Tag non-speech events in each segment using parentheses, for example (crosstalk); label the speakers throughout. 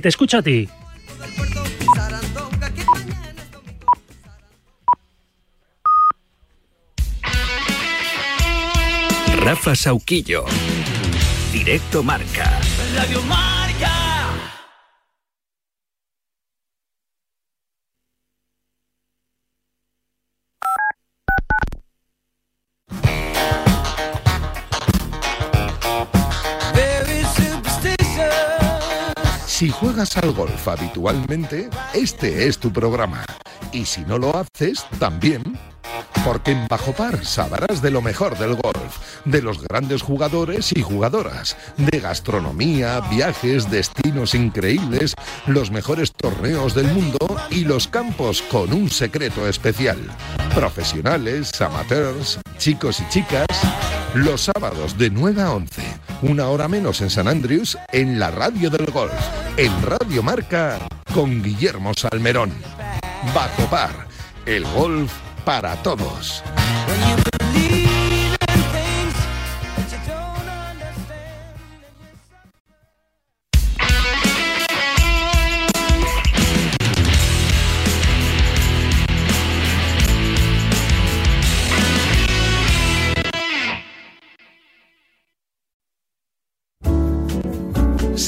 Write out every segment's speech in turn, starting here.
Speaker 1: Te escucho a ti.
Speaker 2: Rafa Sauquillo. Directo Marca.
Speaker 3: Radio Marca.
Speaker 4: Si juegas al golf habitualmente, este es tu programa. Y si no lo haces, también. Porque en Bajo Par sabrás de lo mejor del golf, de los grandes jugadores y jugadoras, de gastronomía, viajes, destinos increíbles, los mejores torneos del mundo y los campos con un secreto especial. Profesionales, amateurs, chicos y chicas, los sábados de 9 a 11, una hora menos en San Andrews, en la radio del golf, en Radio Marca, con Guillermo Salmerón. Bajo Par, el golf para todos.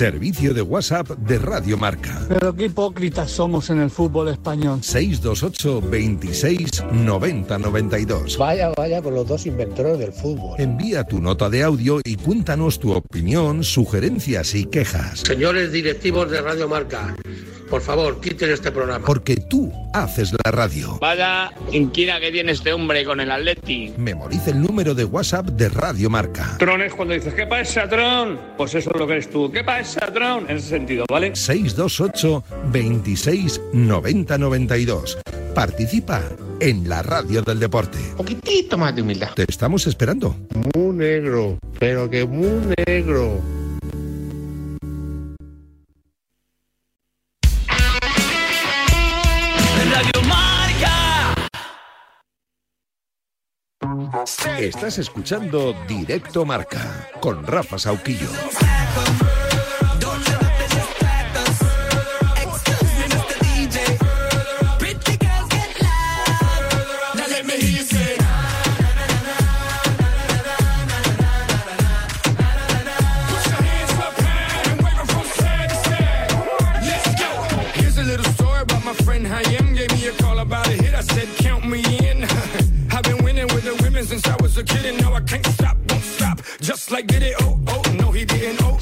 Speaker 4: Servicio de WhatsApp de Radio Marca.
Speaker 5: Pero qué hipócritas somos en el fútbol español.
Speaker 4: 628 26 90 92.
Speaker 6: Vaya, vaya con los dos inventores del fútbol.
Speaker 4: Envía tu nota de audio y cuéntanos tu opinión, sugerencias y quejas.
Speaker 7: Señores directivos de Radio Marca, por favor, quiten este programa.
Speaker 4: Porque tú haces la radio.
Speaker 8: Vaya inquina que tiene este hombre con el Atleti.
Speaker 4: Memoriza el número de WhatsApp de Radio Marca.
Speaker 9: Tron es cuando dices, ¿qué pasa, Tron? Pues eso es lo que eres tú. ¿Qué pasa, Tron? En ese sentido, ¿vale?
Speaker 4: 628 26 90 92. Participa en la radio del deporte.
Speaker 6: Un poquitito más de humildad.
Speaker 4: Te estamos esperando.
Speaker 6: Muy negro, pero que muy negro.
Speaker 4: Estás escuchando Directo Marca con Rafa Sauquillo.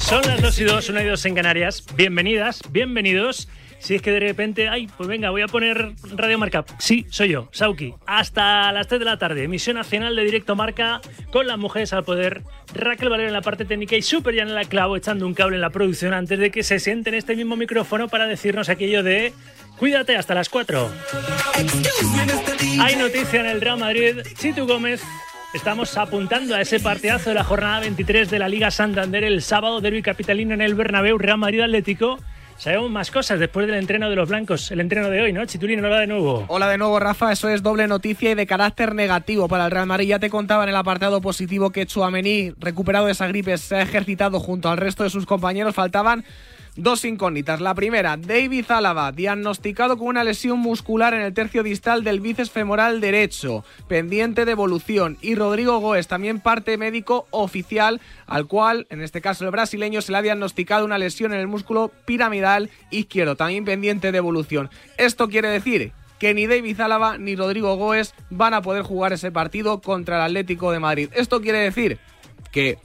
Speaker 1: Son las 2 y 2, 1 y 2 en Canarias. Bienvenidas, bienvenidos. Si es que de repente, ay, pues venga, voy a poner Radio Marca. Sí, soy yo, Sauki. Hasta las 3 de la tarde, emisión nacional de Directo Marca con las mujeres al poder. Raquel Valero en la parte técnica y Super ya en la clavo echando un cable en la producción antes de que se siente en este mismo micrófono para decirnos aquello de cuídate hasta las 4. Hay noticia en el Real Madrid. Chitu Gómez Estamos apuntando a ese partidazo de la jornada 23 de la Liga Santander el sábado, derby capitalino en el Bernabéu, Real Madrid Atlético. Sabemos más cosas después del entreno de los blancos, el entreno de hoy, ¿no? Chitulino, hola de nuevo.
Speaker 10: Hola de nuevo, Rafa. Eso es doble noticia y de carácter negativo para el Real Madrid. Ya te contaba en el apartado positivo que Chouameni, recuperado de esa gripe, se ha ejercitado junto al resto de sus compañeros. Faltaban Dos incógnitas. La primera, David Álava, diagnosticado con una lesión muscular en el tercio distal del bíceps femoral derecho, pendiente de evolución. Y Rodrigo Goes, también parte médico oficial, al cual, en este caso el brasileño, se le ha diagnosticado una lesión en el músculo piramidal izquierdo, también pendiente de evolución. Esto quiere decir que ni David Álava ni Rodrigo Goes van a poder jugar ese partido contra el Atlético de Madrid. Esto quiere decir que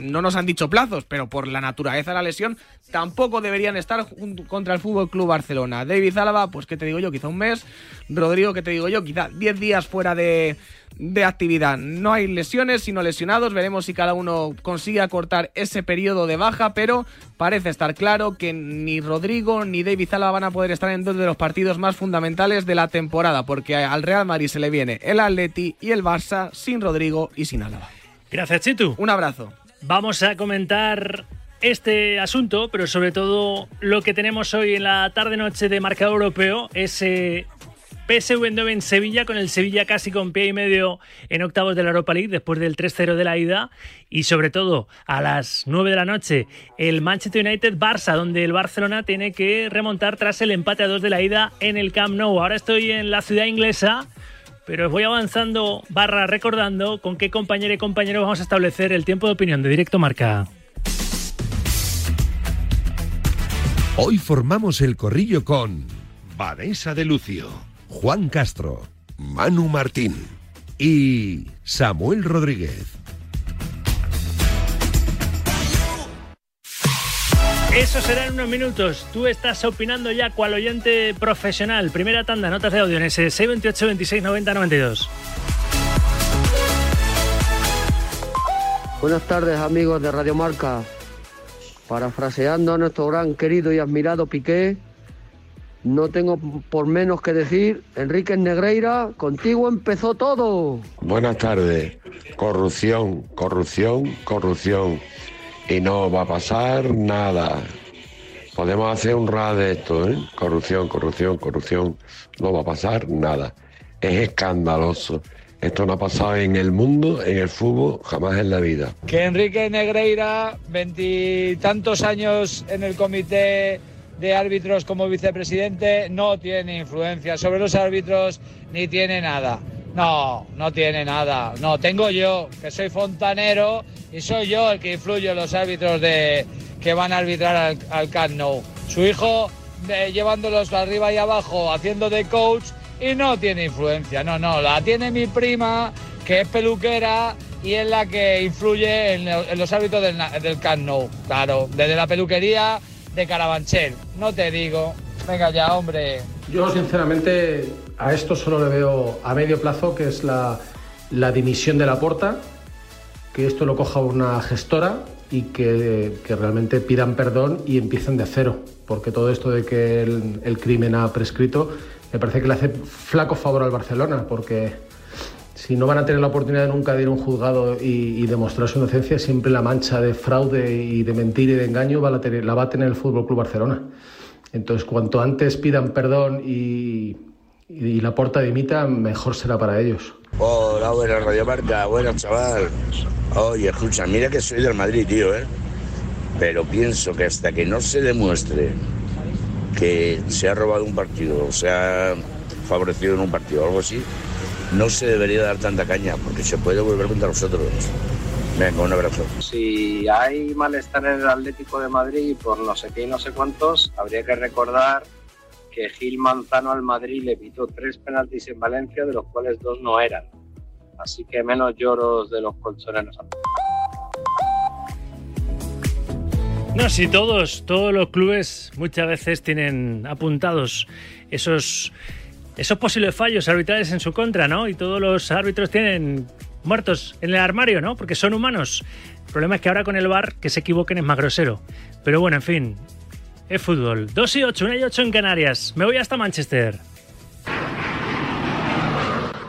Speaker 10: no nos han dicho plazos, pero por la naturaleza de la lesión tampoco deberían estar contra el Fútbol Club Barcelona. David Álava, pues qué te digo yo, quizá un mes. Rodrigo, qué te digo yo, quizá 10 días fuera de, de actividad. No hay lesiones, sino lesionados. Veremos si cada uno consigue acortar ese periodo de baja, pero parece estar claro que ni Rodrigo ni David Álava van a poder estar en dos de los partidos más fundamentales de la temporada, porque al Real Madrid se le viene el Atleti y el Barça sin Rodrigo y sin Álava.
Speaker 1: Gracias, Chitu.
Speaker 10: Un abrazo.
Speaker 1: Vamos a comentar este asunto, pero sobre todo lo que tenemos hoy en la tarde-noche de Marcador Europeo, ese PSV Eindhoven Sevilla con el Sevilla casi con pie y medio en octavos de la Europa League después del 3-0 de la ida y sobre todo a las 9 de la noche el Manchester United Barça donde el Barcelona tiene que remontar tras el empate a 2 de la ida en el Camp Nou. Ahora estoy en la ciudad inglesa pero voy avanzando barra recordando con qué compañero y compañero vamos a establecer el tiempo de opinión de Directo Marca.
Speaker 4: Hoy formamos el corrillo con Vanessa de Lucio, Juan Castro, Manu Martín y Samuel Rodríguez.
Speaker 1: Eso será en unos minutos. Tú estás opinando ya cual oyente profesional. Primera tanda, notas de audio en ese 628 26 90 92.
Speaker 11: Buenas tardes amigos de Radio Marca. Parafraseando a nuestro gran querido y admirado Piqué, no tengo por menos que decir, Enrique Negreira, contigo empezó todo.
Speaker 6: Buenas tardes. Corrupción, corrupción, corrupción. Y no va a pasar nada. Podemos hacer un rad de esto, ¿eh? Corrupción, corrupción, corrupción. No va a pasar nada. Es escandaloso. Esto no ha pasado en el mundo, en el fútbol, jamás en la vida.
Speaker 12: Que Enrique Negreira, veintitantos años en el comité de árbitros como vicepresidente, no tiene influencia sobre los árbitros ni tiene nada. No, no tiene nada. No, tengo yo, que soy fontanero y soy yo el que influye en los árbitros de, que van a arbitrar al, al. Su hijo eh, llevándolos arriba y abajo, haciendo de coach y no tiene influencia. No, no, la tiene mi prima, que es peluquera y es la que influye en, los árbitros del, del. Claro, desde la peluquería de Carabanchel. No te digo. Venga ya, hombre.
Speaker 13: Yo sinceramente a esto solo le veo a medio plazo que es la, dimisión de la porta, que esto lo coja una gestora y que, realmente pidan perdón y empiecen de cero, porque todo esto de que el, crimen ha prescrito me parece que le hace flaco favor al Barcelona, porque si no van a tener la oportunidad nunca de ir a un juzgado y, demostrar su inocencia, siempre la mancha de fraude y de mentira y de engaño va a la va a tener el Fútbol Club Barcelona. Entonces, cuanto antes pidan perdón y, y la porta dimita, mejor será para ellos.
Speaker 14: Hola, buenas Radio Marca, buenas chaval. Oye, escucha, mira que soy del Madrid, tío, ¿eh? Pero pienso que hasta que no se demuestre que se ha robado un partido, o se ha favorecido en un partido o algo así, no se debería dar tanta caña, porque se puede volver contra nosotros. Venga, un abrazo.
Speaker 15: Si hay malestar en el Atlético de Madrid por no sé qué y no sé cuántos, habría que recordar que Gil Manzano al Madrid le pitó tres penaltis en Valencia, de los cuales dos no eran. Así que menos lloros de los colchoneros.
Speaker 1: No, si todos, todos los clubes muchas veces tienen apuntados esos, esos posibles fallos arbitrales en su contra, ¿no? Y todos los árbitros tienen muertos en el armario, ¿no? Porque son humanos. El problema es que ahora con el bar que se equivoquen es más grosero. Pero bueno, en fin, es fútbol. 2 y 8, 1 y 8 en Canarias. Me voy hasta Manchester.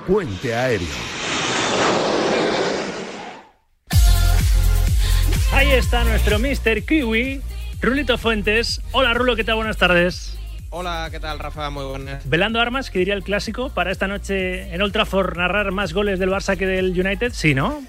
Speaker 4: Puente aéreo.
Speaker 1: Ahí está nuestro Mr. Kiwi, Rulito Fuentes. Hola Rulo, ¿qué tal? Buenas tardes.
Speaker 16: Hola, ¿qué tal, Rafa? Muy buenas.
Speaker 1: Velando armas, que diría el clásico, para esta noche en Old Trafford narrar más goles del Barça que del United, sí, ¿no?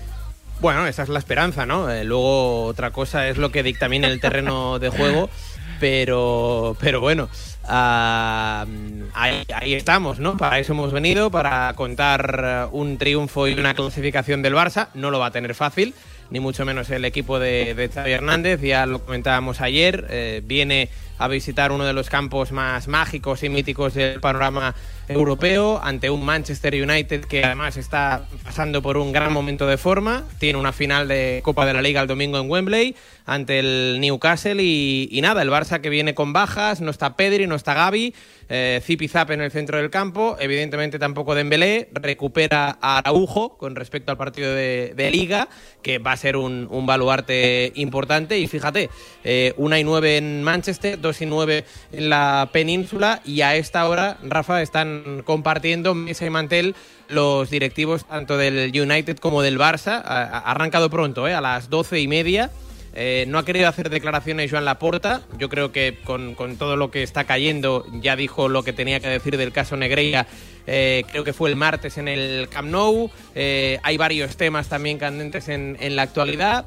Speaker 16: Bueno, esa es la esperanza, ¿no? Eh, luego otra cosa es lo que dictamine el terreno de juego, (laughs) pero, pero bueno, ahí, ahí, estamos, ¿no? Para eso hemos venido, para contar un triunfo y una clasificación del Barça. No lo va a tener fácil, ni mucho menos el equipo de, de Xavi Hernández, ya lo comentábamos ayer, eh, viene a visitar uno de los campos más mágicos y míticos del panorama europeo ante un Manchester United que además está pasando por un gran momento de forma. Tiene una final de Copa de la Liga el domingo en Wembley ante el Newcastle y, y nada, el Barça que viene con bajas, no está Pedri, no está Gaby, eh, Zap en el centro del campo, evidentemente tampoco Dembélé, recupera a Araujo con respecto al partido de, Liga, que va a ser un, un baluarte importante y fíjate, eh, una y nueve en Manchester, dos y nueve en la península y a esta hora, Rafa, están compartiendo mesa y mantel los directivos tanto del United como del Barça. Ha arrancado pronto, ¿eh? a las doce y media. Eh, no ha querido hacer declaraciones Joan Laporta. Yo creo que con, con, todo lo que está cayendo ya dijo lo que tenía que decir del caso Negreira. Eh, creo que fue el martes en el Camp Nou. Eh, hay varios temas también candentes en, en la actualidad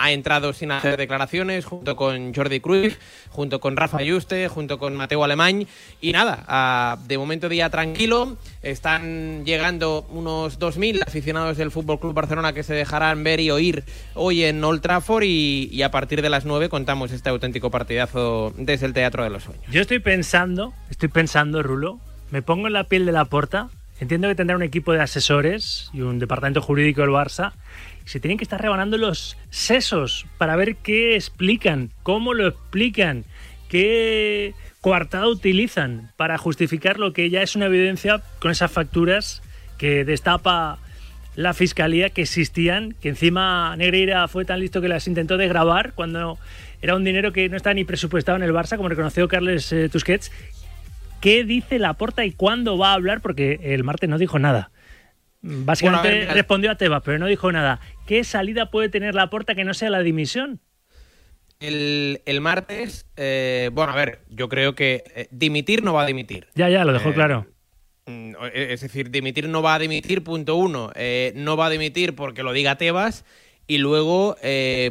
Speaker 16: ha entrado sin hacer declaraciones, junto con Jordi Cruz, junto con Rafa Juste, junto con Mateo Alemán. Y nada, de momento día tranquilo. Están llegando unos 2.000 aficionados del Fútbol Club Barcelona que se dejarán ver y oír hoy en Old Trafford. Y, a partir de las 9 contamos este auténtico partidazo desde el Teatro de los Sueños.
Speaker 1: Yo estoy pensando, estoy pensando, Rulo, me pongo en la piel de la porta. Entiendo que tendrá un equipo de asesores y un departamento jurídico del Barça se tienen que estar rebanando los sesos para ver qué explican, cómo lo explican, qué coartada utilizan para justificar lo que ya es una evidencia con esas facturas que destapa la fiscalía que existían, que encima Negreira fue tan listo que las intentó desgrabar cuando era un dinero que no está ni presupuestado en el Barça, como reconoció Carles eh, Tusquets. ¿Qué dice Laporta y cuándo va a hablar? Porque el martes no dijo nada. Básicamente respondió a Tebas, pero no dijo nada. ¿Qué salida puede tener la puerta que no sea la dimisión?
Speaker 16: El, martes, eh, bueno, a ver, yo creo que eh, dimitir no va a dimitir.
Speaker 1: Ya, ya, lo dejó
Speaker 16: eh,
Speaker 1: claro.
Speaker 16: Mm, es decir, dimitir no va a dimitir, punto uno. no va a dimitir porque lo diga Tebas. Y luego,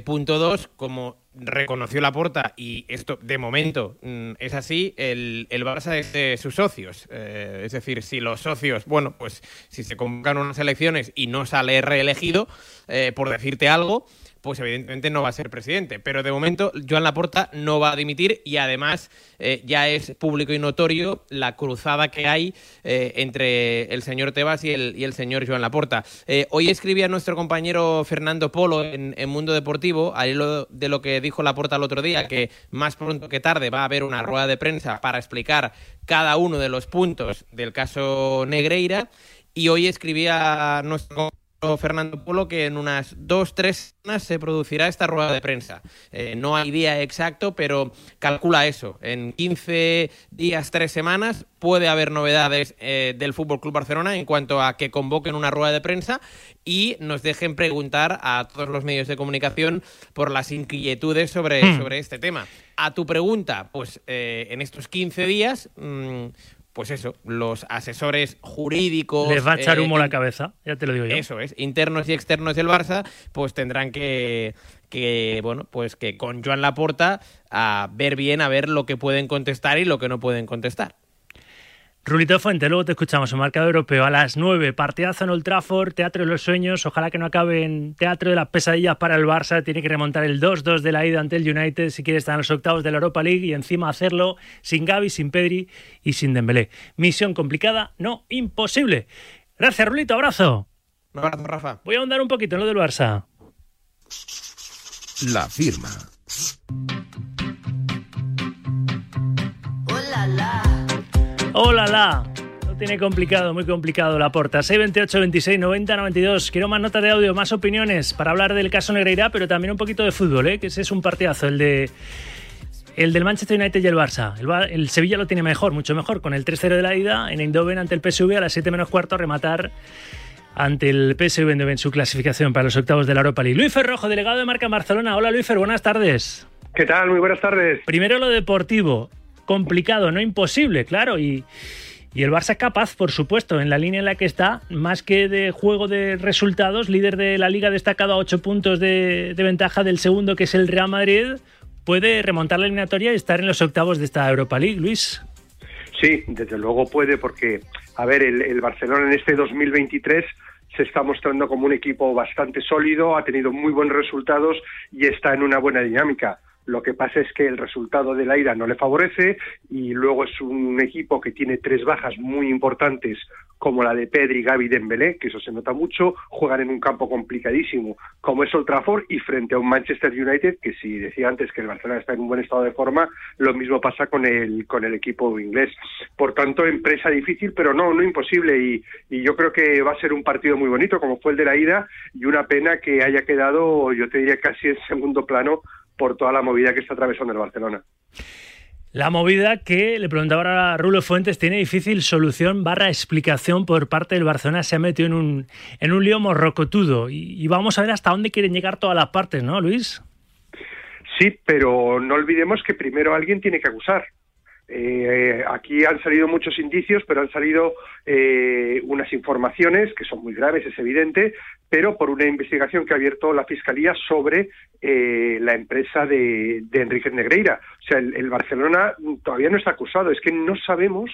Speaker 16: punto dos, como reconoció la porta y esto de momento mm, es así, el, el, Barça es de sus socios. Eh, es decir, si los socios, bueno, pues si se convocan unas elecciones y no sale reelegido, eh, por decirte algo, pues evidentemente no va a ser presidente. Pero de momento Joan Laporta no va a dimitir y además eh, ya es público y notorio la cruzada que hay eh, entre el señor Tebas y el, y el señor Joan Laporta. Eh, hoy escribía nuestro compañero Fernando Polo en, Mundo Deportivo, al hilo de lo que dijo Laporta el otro día, que más pronto que tarde va a haber una rueda de prensa para explicar cada uno de los puntos del caso Negreira. Y hoy escribía nuestro Fernando Polo que en unas dos, tres semanas se producirá esta rueda de prensa. Eh, no hay día exacto, pero calcula eso. En 15 días, tres semanas, puede haber novedades eh, del Fútbol Club Barcelona en cuanto a que convoquen una rueda de prensa y nos dejen preguntar a todos los medios de comunicación por las inquietudes sobre, hmm. sobre este tema. A tu pregunta, pues eh, en estos 15 días. Mm, pues eso, los asesores jurídicos.
Speaker 1: Les va a echar humo la cabeza, ya te lo digo yo.
Speaker 16: Eso es, internos y externos del Barça, pues tendrán que, que bueno, pues que con Joan Laporta a ver bien, a ver lo que pueden contestar y lo que no pueden contestar.
Speaker 1: Rulito Fuente, luego te escuchamos en Marcado Europeo a las 9. Partidazo en Old Trafford, Teatro de los Sueños. Ojalá que no acabe en Teatro de las Pesadillas para el Barça. Tiene que remontar el 2-2 de la ida ante el United si quiere estar en los octavos de la Europa League y encima hacerlo sin Gaby, sin Pedri y sin Dembélé. Misión complicada, no imposible. Gracias, Rulito. Abrazo.
Speaker 16: Un abrazo, Rafa.
Speaker 1: Voy a ahondar un poquito en lo del Barça.
Speaker 4: La firma.
Speaker 1: Hola, la. Lo tiene complicado, muy complicado la porta. 628 26 90 92. Quiero más notas de audio, más opiniones para hablar del caso Negreira, pero también un poquito de fútbol, ¿eh? que ese es un partidazo, el de. El del Manchester United y el Barça. El, Sevilla lo tiene mejor, mucho mejor, con el 3-0 de la ida en Eindhoven ante el PSV a las 7 menos cuarto a rematar ante el PSV en su clasificación para los octavos de la Europa League. Luis Ferrojo, delegado de marca Barcelona. Hola Luis Fer, buenas tardes.
Speaker 17: ¿Qué tal? Muy buenas tardes.
Speaker 1: Primero lo deportivo complicado, no imposible, claro, y, y el Barça es capaz, por supuesto, en la línea en la que está, más que de juego de resultados, líder de la liga destacado a ocho puntos de, ventaja del segundo, que es el Real Madrid, puede remontar la eliminatoria y estar en los octavos de esta Europa League, Luis.
Speaker 17: Sí, desde luego puede, porque, a ver, el, el Barcelona en este 2023 se está mostrando como un equipo bastante sólido, ha tenido muy buenos resultados y está en una buena dinámica. Lo que pasa es que el resultado de la ida no le favorece y luego es un equipo que tiene tres bajas muy importantes como la de Pedri, Gaby Dembélé, que eso se nota mucho, juegan en un campo complicadísimo como es Old Trafford y frente a un Manchester United que si decía antes que el Barcelona está en un buen estado de forma, lo mismo pasa con el con el equipo inglés. Por tanto, empresa difícil, pero no no imposible y, y yo creo que va a ser un partido muy bonito como fue el de la ida y una pena que haya quedado, yo te diría casi en segundo plano por toda la movida que está atravesando el Barcelona.
Speaker 1: La movida que, le preguntaba ahora a Rulo Fuentes, tiene difícil solución barra explicación por parte del Barcelona. Se ha metido en un, en un lío morrocotudo y, y vamos a ver hasta dónde quieren llegar todas las partes, ¿no, Luis?
Speaker 17: Sí, pero no olvidemos que primero alguien tiene que acusar. Eh, aquí han salido muchos indicios, pero han salido eh, unas informaciones que son muy graves, es evidente, pero por una investigación que ha abierto la Fiscalía sobre eh, la empresa de, Enrique Negreira. O sea, el Barcelona todavía no está acusado, es que no sabemos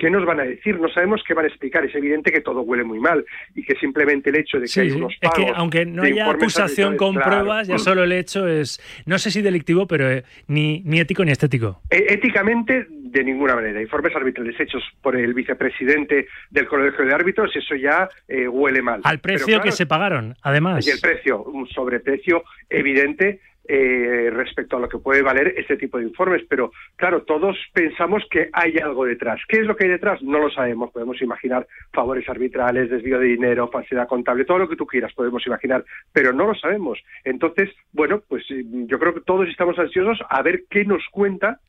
Speaker 17: ¿Qué nos van a decir? No sabemos qué van a explicar. Es evidente que todo huele muy mal y que simplemente el hecho de que
Speaker 1: Sí,
Speaker 17: hay unos
Speaker 1: es que
Speaker 17: pagos
Speaker 1: aunque no haya acusación con
Speaker 17: claro.
Speaker 1: pruebas, ya solo el hecho es, no sé si delictivo, pero eh, ni, ni ético ni estético.
Speaker 17: Eh, Éticamente, de ninguna manera. Informes arbitrales hechos por el vicepresidente del Colegio de Árbitros, eso ya eh, huele mal.
Speaker 1: Al
Speaker 17: Pero
Speaker 1: precio que se pagaron, además.
Speaker 17: Y el precio, un sobreprecio evidente eh, respecto a lo que puede valer este tipo de informes. Pero claro, todos pensamos que hay algo detrás. ¿Qué es lo que hay detrás? No lo sabemos. Podemos imaginar favores arbitrales, desvío de dinero, falsedad contable, todo lo que tú quieras podemos imaginar, pero no lo sabemos. Entonces, bueno, pues eh, yo creo que todos estamos ansiosos a ver qué nos cuenta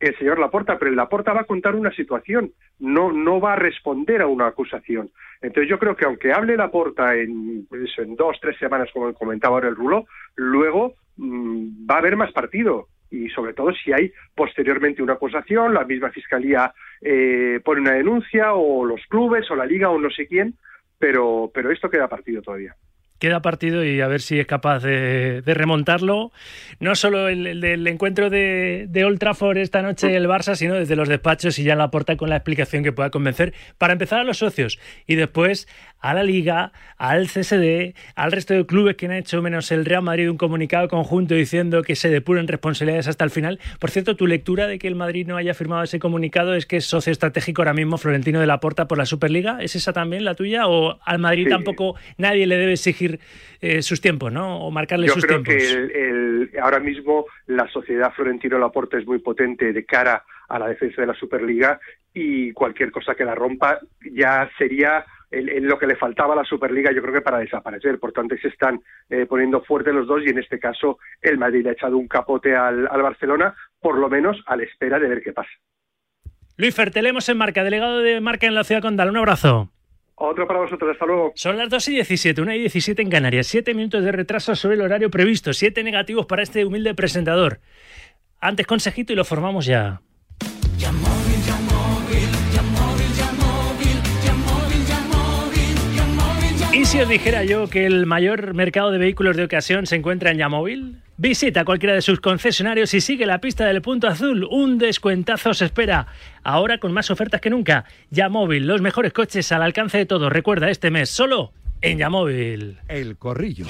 Speaker 17: el señor Laporta, pero el Laporta va a contar una situación, no, no va a responder a una acusación. Entonces yo creo que aunque hable Laporta en, pues en dos, tres semanas, como comentaba ahora el Rulo, luego mm, va a haber más partido. Y sobre todo si hay posteriormente una acusación, la misma fiscalía eh, pone una denuncia, o los clubes, o la liga, o no sé quién, pero, pero esto queda partido todavía.
Speaker 1: Queda partido y a ver si es capaz de, de remontarlo. No solo el, el del encuentro de, de Old Trafford esta noche el Barça, sino desde los despachos y ya en la puerta con la explicación que pueda convencer. Para empezar a los socios y después a la Liga, al CSD, al resto de clubes que han hecho menos el Real Madrid un comunicado conjunto diciendo que se depuren responsabilidades hasta el final. Por cierto, tu lectura de que el Madrid no haya firmado ese comunicado es que es socio estratégico ahora mismo Florentino de la Porta por la Superliga. ¿Es esa también la tuya? ¿O al Madrid
Speaker 17: Sí.
Speaker 1: tampoco nadie le debe exigir eh, sus tiempos, ¿no? O marcarle
Speaker 17: Yo
Speaker 1: sus
Speaker 17: creo
Speaker 1: tiempos.
Speaker 17: que el- el- ahora mismo la sociedad Florentino Laporte es muy potente de cara a la defensa de la Superliga y cualquier cosa que la rompa ya sería el- el- lo que le faltaba a la Superliga, yo creo que para desaparecer. Por tanto, se están eh, poniendo fuertes los dos y en este caso el Madrid ha echado un capote al, al Barcelona, por lo menos a la espera de ver qué pasa.
Speaker 1: Luis Fer, te leemos en marca, delegado de marca en la ciudad condal. Un abrazo.
Speaker 17: Otro para vosotros, hasta luego.
Speaker 1: Son las 2 y 17, 1 y 17 en Canarias. 7 minutos de retraso sobre el horario previsto. 7 negativos para este humilde presentador. Antes consejito y lo formamos ya. ¿Y si os dijera yo que el mayor mercado de vehículos de ocasión se encuentra en Yamóvil? Visita cualquiera de sus concesionarios y sigue la pista del punto azul. Un descuentazo os espera. Ahora con más ofertas que nunca. Yamóvil, los mejores coches al alcance de todos. Recuerda este mes solo en Yamóvil.
Speaker 4: El corrillo.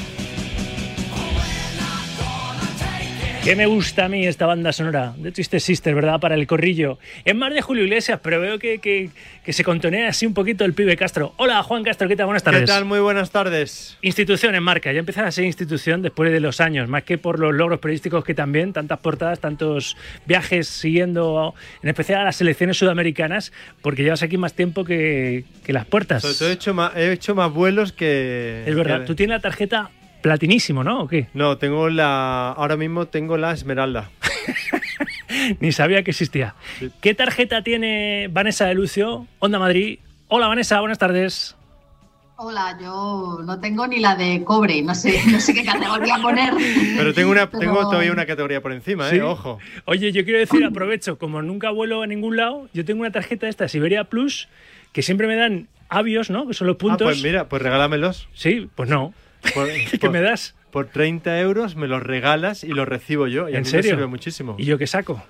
Speaker 1: Que me gusta a mí esta banda sonora de Twisted Sister, ¿verdad? Para el corrillo. Es más de Julio Iglesias, pero veo que, que, que se contonea así un poquito el pibe Castro. Hola, Juan Castro, ¿qué tal? Buenas tardes.
Speaker 18: ¿Qué tal? Muy buenas tardes.
Speaker 1: Institución en marca, ya empieza a ser institución después de los años, más que por los logros periodísticos que también, tantas portadas, tantos viajes siguiendo, en especial a las selecciones sudamericanas, porque llevas aquí más tiempo que, que las puertas.
Speaker 18: Sobre todo he hecho más, he hecho más vuelos que...
Speaker 1: Es verdad, tú tienes la tarjeta platinísimo, ¿no? ¿O qué?
Speaker 18: No, tengo la... Ahora mismo tengo la esmeralda. (laughs)
Speaker 1: Ni sabía que existía. ¿Qué tarjeta tiene Vanessa de Lucio? Onda Madrid. Hola Vanessa, buenas tardes.
Speaker 19: Hola, yo no tengo ni la de cobre, no sé, no sé qué categoría poner. (laughs)
Speaker 18: Pero tengo, una,
Speaker 19: Pero-
Speaker 18: tengo todavía una categoría por encima,
Speaker 1: Sí.
Speaker 18: ¿eh? Ojo.
Speaker 1: Oye, yo quiero decir, aprovecho, como nunca vuelo a ningún lado, yo tengo una tarjeta de esta Siberia Plus que siempre me dan avios, ¿no? Que son los
Speaker 18: Ah,
Speaker 1: puntos.
Speaker 18: pues mira, pues regálamelos.
Speaker 1: Sí, pues no.
Speaker 18: Por- (laughs)
Speaker 1: ¿Qué
Speaker 18: por-
Speaker 1: me das?
Speaker 18: Por 30 euros me los regalas y los recibo yo. Y a
Speaker 1: ¿En
Speaker 18: mí
Speaker 1: serio?
Speaker 18: me sirve muchísimo.
Speaker 1: ¿Y yo qué saco?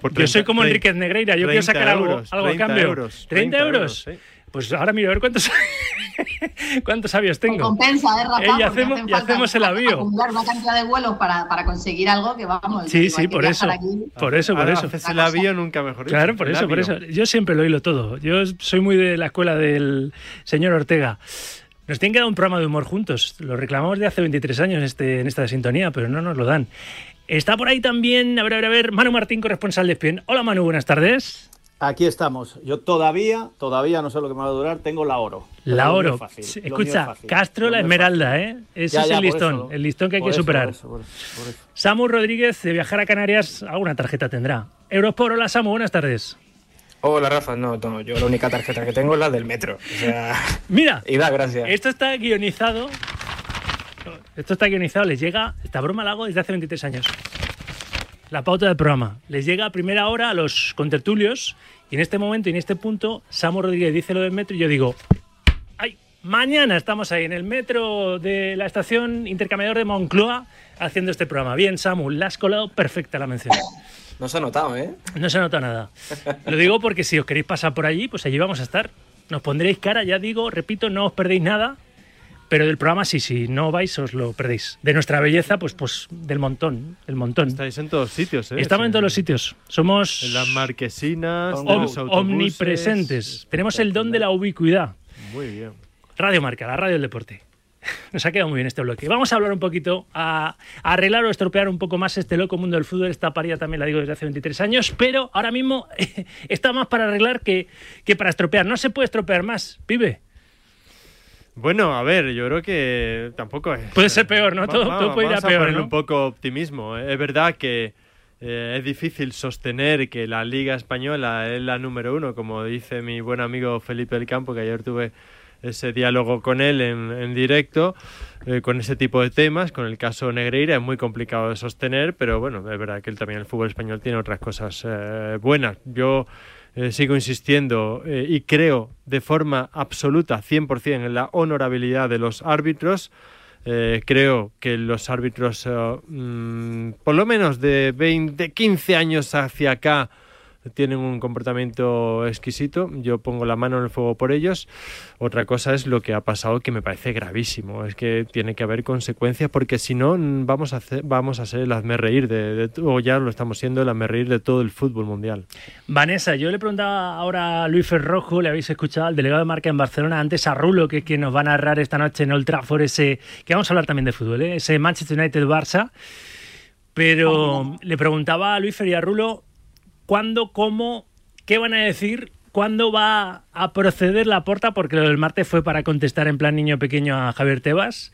Speaker 18: Por
Speaker 1: yo soy
Speaker 18: 30
Speaker 1: como
Speaker 18: 30
Speaker 1: Enriquez Negreira, yo quiero
Speaker 18: 30
Speaker 1: sacar algo,
Speaker 18: euros,
Speaker 1: algo a
Speaker 18: 30
Speaker 1: cambio.
Speaker 18: euros,
Speaker 1: 30 euros.
Speaker 18: sí.
Speaker 1: Pues ahora miro a ver cuántos, (laughs) cuántos avios tengo.
Speaker 19: Compensa, ¿eh, Rafa?
Speaker 1: Eh, y hacemos, y hacemos el avío.
Speaker 19: Acumular una cantidad de vuelos para, para conseguir algo que vamos.
Speaker 1: Sí, sí, por eso. Por eso, por
Speaker 18: Ahora
Speaker 1: eso.
Speaker 18: haces el avión nunca mejor.
Speaker 1: Claro, por eso, por
Speaker 18: avión.
Speaker 1: eso. Yo siempre lo hilo todo. Yo soy muy de la escuela del señor Ortega. Nos tienen que dar un programa de humor juntos. Lo reclamamos de hace 23 años este, en esta sintonía, pero no nos lo dan. Está por ahí también, a ver, a ver, a ver, Manu Martín, corresponsal de Spien. Hola Manu, buenas tardes.
Speaker 20: Aquí estamos. Yo todavía, todavía no sé lo que me va a durar, tengo la oro.
Speaker 1: La
Speaker 20: lo
Speaker 1: oro.
Speaker 20: fácil,
Speaker 1: Escucha,
Speaker 20: es
Speaker 1: Castro la esmeralda, ¿eh? Ese
Speaker 20: Ya,
Speaker 1: es
Speaker 20: ya,
Speaker 1: el listón,
Speaker 20: eso.
Speaker 1: el listón que hay que
Speaker 20: eso,
Speaker 1: superar.
Speaker 20: por eso, por eso, por eso.
Speaker 1: Samu Rodríguez, de viajar a Canarias, alguna tarjeta tendrá. Eurosport, hola Samu, buenas tardes.
Speaker 21: Hola Rafa, no, no, yo la única tarjeta que tengo es la del metro. O sea,
Speaker 1: Mira,
Speaker 21: y da gracias.
Speaker 1: esto está guionizado. Esto está guionizado, les llega. Esta broma la hago desde hace 23 años. la pauta del programa. Les llega a primera hora a los contertulios y en este momento y en este punto Samu Rodríguez dice lo del metro y yo digo, ¡ay! Mañana estamos ahí en el metro de la estación intercambiador de Moncloa haciendo este programa. Bien, Samu, la has colado perfecta la mención.
Speaker 21: No se ha notado, ¿eh?
Speaker 1: No se nota nada. Lo digo porque si os queréis pasar por allí, pues allí vamos a estar. Nos pondréis cara, ya digo, repito, no os perdéis nada. Pero del programa sí, sí, no vais, os lo perdéis. De nuestra belleza, pues, pues del montón, del montón.
Speaker 18: Estáis en todos sitios, ¿eh?
Speaker 1: Estamos en todos los sitios. Somos
Speaker 18: En las marquesinas,
Speaker 1: om-
Speaker 18: los
Speaker 1: omnipresentes. Tenemos el don de la ubicuidad.
Speaker 18: Muy bien.
Speaker 1: Radio Marca, la radio del deporte. Nos ha quedado muy bien este bloque. Vamos a hablar un poquito, a, a arreglar o estropear un poco más este loco mundo del fútbol. Esta paría también la digo desde hace 23 años, pero ahora mismo (laughs) está más para arreglar que, que para estropear. No se puede estropear más, pibe.
Speaker 18: Bueno, a ver, yo creo que tampoco es.
Speaker 1: Puede ser peor, ¿no?
Speaker 18: Va-
Speaker 1: Todo-
Speaker 18: va-
Speaker 1: todo puede ir a peor,
Speaker 18: ponerle
Speaker 1: ¿no?
Speaker 18: un poco optimismo. Es verdad que eh, es difícil sostener que la Liga Española es la número uno, como dice mi buen amigo Felipe del Campo, que ayer tuve ese diálogo con él en, directo, eh, con ese tipo de temas. Con el caso Negreira es muy complicado de sostener, pero bueno, es verdad que él, también el fútbol español tiene otras cosas eh, buenas. Yo eh, sigo insistiendo y creo de forma absoluta, 100%, en la honorabilidad de los árbitros. Creo que los árbitros, mm, por lo menos de 20, 15 años hacia acá, tienen un comportamiento exquisito. Yo pongo la mano en el fuego por ellos. Otra cosa es lo que ha pasado que me parece gravísimo. Es que tiene que haber consecuencias porque si no vamos a hacer, vamos a ser el hazme reír de, de- o ya lo estamos siendo el hazme reír de todo el fútbol mundial.
Speaker 1: Vanessa, yo le preguntaba ahora a Luis Ferrojo, le habéis escuchado al delegado de marca en Barcelona, antes a Rulo, que es quien nos va a narrar esta noche en Old Trafford ese, que vamos a hablar también de fútbol, ¿eh? ese Manchester United-Barça. Pero le preguntaba a Luis Fer y a Rulo cuándo, cómo, qué van a decir, cuándo va a proceder la porta, porque lo del martes fue para contestar en plan niño pequeño a Javier Tebas.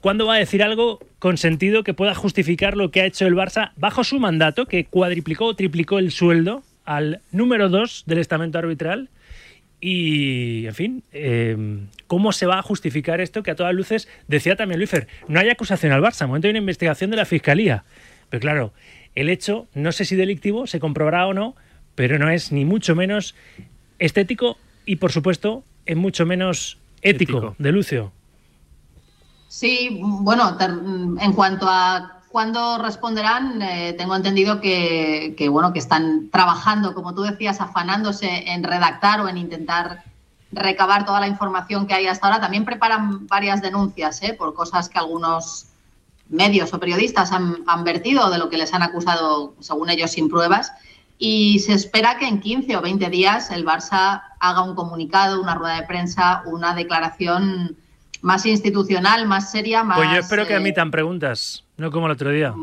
Speaker 1: ¿Cuándo va a decir algo con sentido que pueda justificar lo que ha hecho el Barça bajo su mandato, que cuadriplicó o triplicó el sueldo al número 2 del estamento arbitral? Y, en fin, eh, ¿cómo se va a justificar esto que a todas luces, decía también Luifer, no hay acusación al Barça, momento hay una investigación de la Fiscalía. Pero claro, el hecho, no sé si delictivo, se comprobará o no, pero no es ni mucho menos estético y, por supuesto, es mucho menos ético,
Speaker 18: Ético.
Speaker 1: de Lucio.
Speaker 19: Sí, bueno, en cuanto a cuándo responderán, eh, tengo entendido que, que, bueno, que están trabajando, como tú decías, afanándose en redactar o en intentar recabar toda la información que hay hasta ahora. También preparan varias denuncias ¿eh? por cosas que algunos medios o periodistas han, han vertido de lo que les han acusado, según ellos, sin pruebas. Y se espera que en 15 o 20 días el Barça haga un comunicado, una rueda de prensa, una declaración más institucional, más seria, más...
Speaker 1: Pues yo espero que
Speaker 19: eh,
Speaker 1: admitan preguntas, no como el otro día.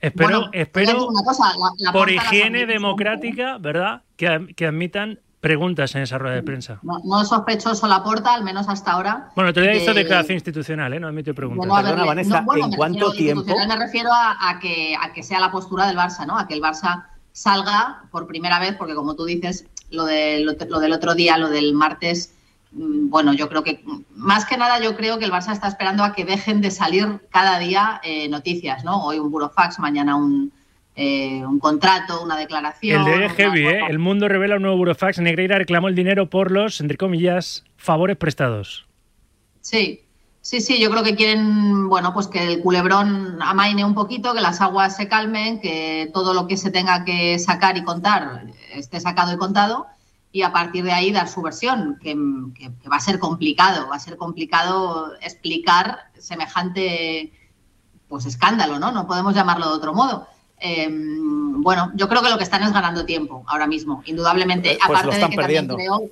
Speaker 1: Espero,
Speaker 19: bueno,
Speaker 1: espero
Speaker 19: una cosa, la- la
Speaker 1: por higiene democrática, ¿verdad? Que, que admitan preguntas en esa rueda de prensa.
Speaker 19: No, sospechoso la porta, al menos hasta ahora.
Speaker 1: Bueno, día hizo
Speaker 19: de-
Speaker 1: declaración institucional, ¿eh? No admitió preguntas.
Speaker 19: Bueno, a ver, no, bueno, me refiero- institucional Me refiero a, a que, a que sea la postura del Barça, ¿no? A que el Barça salga por primera vez, porque como tú dices, lo, de, lo, lo del otro día, lo del martes, mm, bueno, yo creo que, más que nada, yo creo que el Barça está esperando a que dejen de salir cada día eh, noticias, ¿no? Hoy un burofax, mañana un, eh, un contrato, una declaración.
Speaker 1: El de
Speaker 19: una
Speaker 1: heavy, ¿eh? El mundo revela un nuevo burofax. Negreira reclamó el dinero por los, entre comillas, favores prestados.
Speaker 19: Sí, sí, sí, yo creo que quieren, bueno, pues que el culebrón amaine un poquito, que las aguas se calmen, que todo lo que se tenga que sacar y contar esté sacado y contado, y a partir de ahí dar su versión, que, que- que va a ser complicado, va a ser complicado explicar semejante pues escándalo, ¿no? No podemos llamarlo de otro modo. Eh, bueno, yo creo que lo que están es ganando tiempo ahora mismo, indudablemente.
Speaker 20: Pues lo
Speaker 19: Aparte
Speaker 20: están
Speaker 19: de que también
Speaker 20: perdiendo.
Speaker 19: creo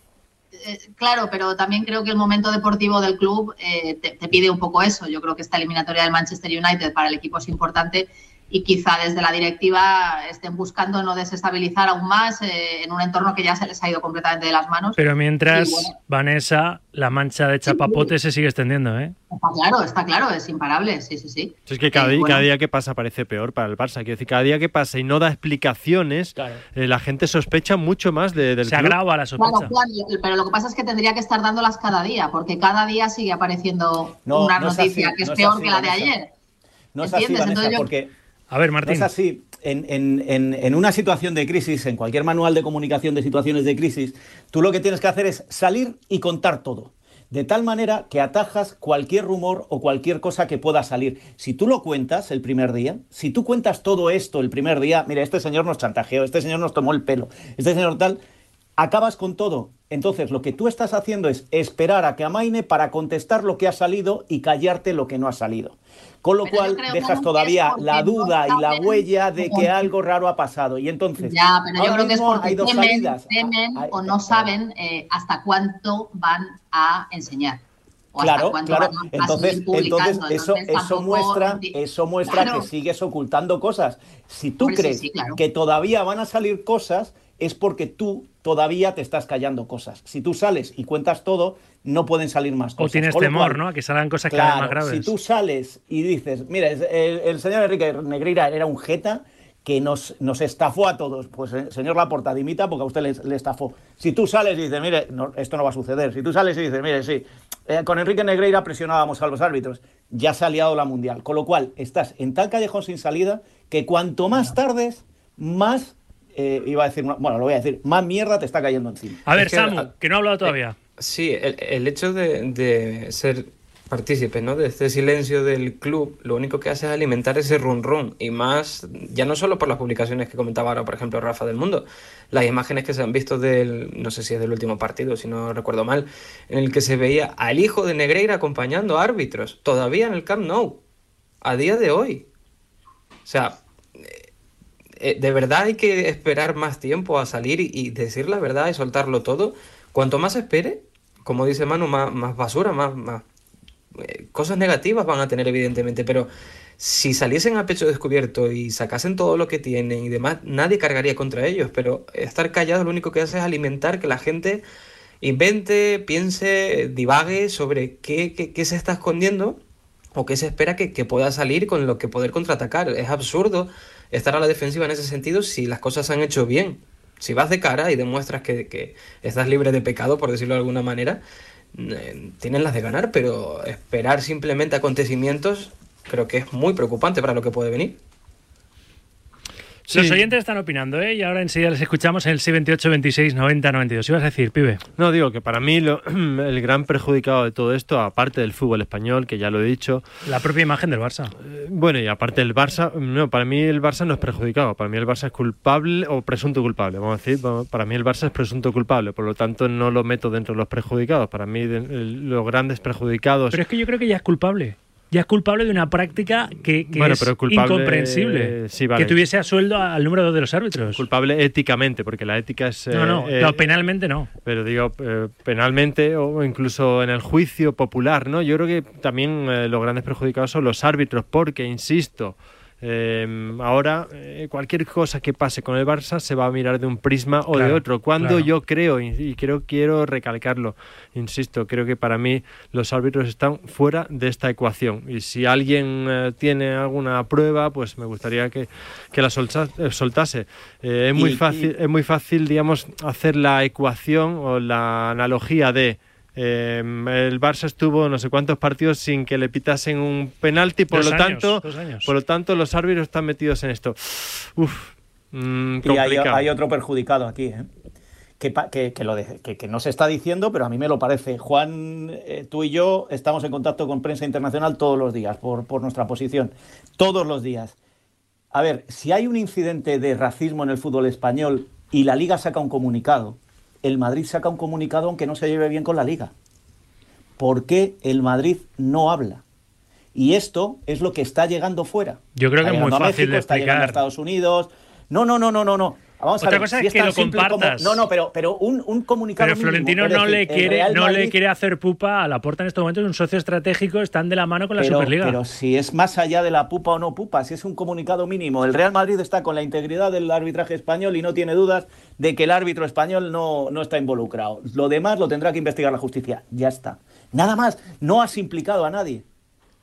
Speaker 19: eh, claro, pero también creo que el momento deportivo del club eh, te, te pide un poco eso. Yo creo que esta eliminatoria del Manchester United para el equipo es importante y quizá desde la directiva estén buscando no desestabilizar aún más eh, en un entorno que ya se les ha ido completamente de las manos.
Speaker 1: Pero mientras,
Speaker 19: bueno,
Speaker 1: Vanessa, la mancha de chapapote se sigue extendiendo, ¿eh?
Speaker 19: está claro, está claro, es imparable, sí, sí, sí.
Speaker 18: Es que cada,
Speaker 19: Eh,
Speaker 18: día,
Speaker 19: bueno.
Speaker 18: cada día que pasa parece peor para el Barça. Quiero decir, cada día que pasa y no da explicaciones, eh, la gente sospecha mucho más de, del
Speaker 1: Se
Speaker 18: club.
Speaker 1: agrava la
Speaker 19: Claro, claro, pero lo que pasa es que tendría que estar dándolas cada día, porque cada día sigue apareciendo
Speaker 20: No,
Speaker 19: una
Speaker 20: no
Speaker 19: noticia
Speaker 20: así,
Speaker 19: que es
Speaker 20: no
Speaker 19: peor
Speaker 20: así,
Speaker 19: que la de
Speaker 20: Vanessa.
Speaker 19: ayer.
Speaker 20: No es así,
Speaker 19: ¿Entiendes?
Speaker 20: Vanessa,
Speaker 19: Entonces yo-
Speaker 20: porque
Speaker 1: A ver, Martín.
Speaker 20: es así. en, en- en- en una situación de crisis, en cualquier manual de comunicación de situaciones de crisis, tú lo que tienes que hacer es salir y contar todo. De tal manera que atajas cualquier rumor o cualquier cosa que pueda salir. Si tú lo cuentas el primer día, si tú cuentas todo esto el primer día, mira, este señor nos chantajeó, este señor nos tomó el pelo, este señor tal, acabas con todo. Entonces, lo que tú estás haciendo es esperar a que amaine para contestar lo que ha salido y callarte lo que no ha salido. Con lo
Speaker 19: Pero
Speaker 20: cual dejas todavía la
Speaker 19: no
Speaker 20: duda y la huella de que algo raro ha pasado. Y entonces,
Speaker 19: Ya, pero yo que es
Speaker 20: hay dos
Speaker 19: temen,
Speaker 20: salidas.
Speaker 19: temen o no saben eh, hasta cuánto van a enseñar. O
Speaker 20: Claro, claro.
Speaker 19: van a- a
Speaker 20: Entonces, entonces eso,
Speaker 19: Entonces,
Speaker 20: eso
Speaker 19: tampoco
Speaker 20: muestra, eso muestra
Speaker 19: Claro.
Speaker 20: que sigues ocultando cosas. Si tú
Speaker 19: Hombre, sí,
Speaker 20: crees
Speaker 19: sí, claro.
Speaker 20: que todavía van a salir cosas, es porque tú todavía te estás callando cosas. Si tú sales y cuentas todo, no pueden salir más
Speaker 1: O
Speaker 20: cosas.
Speaker 1: tienes
Speaker 20: Con lo
Speaker 1: temor,
Speaker 20: cual,
Speaker 1: ¿no? A que salgan cosas cada vez más graves.
Speaker 20: si tú sales y dices, mira, es- el, el señor Enrique Negreira era un jeta que nos, nos estafó a todos, pues eh, señor Laporta, dimita porque a usted le, le estafó. Si tú sales y dices, mire, no, esto no va a suceder. Si tú sales y dices, mire, sí, eh, con Enrique Negreira presionábamos a los árbitros, ya se ha liado la mundial. Con lo cual, estás en tal callejón sin salida que cuanto más tardes, más, eh, iba a decir, bueno, lo voy a decir, más mierda te está cayendo encima.
Speaker 1: A ver,
Speaker 21: Es que-
Speaker 1: Samu, que no ha hablado todavía.
Speaker 21: Sí, el, el hecho de, de ser partícipe ¿no? de este silencio del club, lo único que hace es alimentar ese run run. Y más, ya no solo por las publicaciones que comentaba ahora, por ejemplo, Rafa del Mundo, las imágenes que se han visto del, no sé si es del último partido, si no recuerdo mal, en el que se veía al hijo de Negreira acompañando a árbitros, todavía en el Camp Nou, a día de hoy. O sea, eh, de verdad hay que esperar más tiempo a salir y, decir la verdad y soltarlo todo. Cuanto más espere, como dice Manu, más, basura, más, eh, cosas negativas van a tener evidentemente, pero si saliesen a pecho descubierto y sacasen todo lo que tienen y demás, nadie cargaría contra ellos, pero estar callados lo único que hace es alimentar que la gente invente, piense, divague sobre qué, qué- qué se está escondiendo o qué se espera que, que pueda salir con lo que poder contraatacar. Es absurdo estar a la defensiva en ese sentido si las cosas se han hecho bien. Si vas de cara y demuestras que, estás libre de pecado, por decirlo de alguna manera, eh, tienen las de ganar, pero esperar simplemente acontecimientos creo que es muy preocupante para lo que puede venir.
Speaker 1: Los oyentes están opinando, ¿eh? Y ahora enseguida les escuchamos en el 628 26 90 92. ¿Ibas a decir, pibe?
Speaker 18: No, digo que para mí lo- (clears throat) el gran perjudicado de todo esto, aparte del fútbol español, que ya lo he dicho,
Speaker 1: La propia imagen del Barça.
Speaker 18: eh, bueno, y aparte del Barça, no, para mí el Barça no es perjudicado, para mí el Barça es culpable o presunto culpable, vamos a decir, para mí el Barça es presunto culpable, por lo tanto no lo meto dentro de los perjudicados, para mí de- los grandes perjudicados...
Speaker 1: Pero es que yo creo que ya es culpable. Ya es culpable de una práctica que, que
Speaker 18: Bueno,
Speaker 1: es
Speaker 18: pero culpable,
Speaker 1: incomprensible.
Speaker 18: sí, vale.
Speaker 1: Que tuviese a sueldo al número dos de los árbitros.
Speaker 18: culpable éticamente, porque la ética es...
Speaker 1: No, no,
Speaker 18: eh,
Speaker 1: no,
Speaker 18: eh,
Speaker 1: penalmente no.
Speaker 18: Pero digo, eh, penalmente o incluso en el juicio popular, ¿no? Yo creo que también los grandes perjudicados son los árbitros, porque, insisto, eh, ahora eh, cualquier cosa que pase con el Barça se va a mirar de un prisma o de otro. Cuando
Speaker 1: claro.
Speaker 18: yo creo, y creo, quiero recalcarlo, insisto, creo que para mí los árbitros están fuera de esta ecuación. Y si alguien eh, tiene alguna prueba, pues me gustaría que, que la eh, soltase. Es, muy
Speaker 20: Y-
Speaker 18: fácil, es muy fácil, digamos, hacer la ecuación o la analogía de eh, el Barça estuvo no sé cuántos partidos sin que le pitasen un penalti, por
Speaker 1: Dos
Speaker 18: lo
Speaker 1: años,
Speaker 18: tanto, por lo tanto los árbitros están metidos en esto. Uf, mm,
Speaker 20: Y hay, otro perjudicado aquí, ¿eh? que, pa- que, que lo de- que- que no se está diciendo, pero a mí me lo parece. Juan, eh, tú y yo estamos en contacto con prensa internacional todos los días por, por nuestra posición, todos los días. A ver, si hay un incidente de racismo en el fútbol español y la liga saca un comunicado, el Madrid saca un comunicado aunque no se lleve bien con la liga. ¿Por qué el Madrid no habla? Y esto es lo que está llegando fuera.
Speaker 1: Yo creo que es muy fácil de
Speaker 20: México, está llegando a
Speaker 1: explicar.
Speaker 20: Estados Unidos. No, no, no, no, no, no. Vamos a
Speaker 1: Otra
Speaker 20: ver,
Speaker 1: cosa
Speaker 20: si
Speaker 1: es que lo
Speaker 20: como-
Speaker 1: compartas.
Speaker 20: No, no, pero, pero un, un comunicado.
Speaker 1: Pero Florentino no
Speaker 20: decir,
Speaker 1: le quiere,
Speaker 20: Real
Speaker 1: no le quiere hacer pupa a la puerta en este momento, es un socio estratégico, están de la mano con la
Speaker 20: pero,
Speaker 1: Superliga.
Speaker 20: pero si es más allá de la pupa o no pupa, si es un comunicado mínimo, el Real Madrid está con la integridad del arbitraje español y no tiene dudas de que el árbitro español no, no está involucrado. Lo demás lo tendrá que investigar la justicia. Ya está. Nada más. No has implicado a nadie.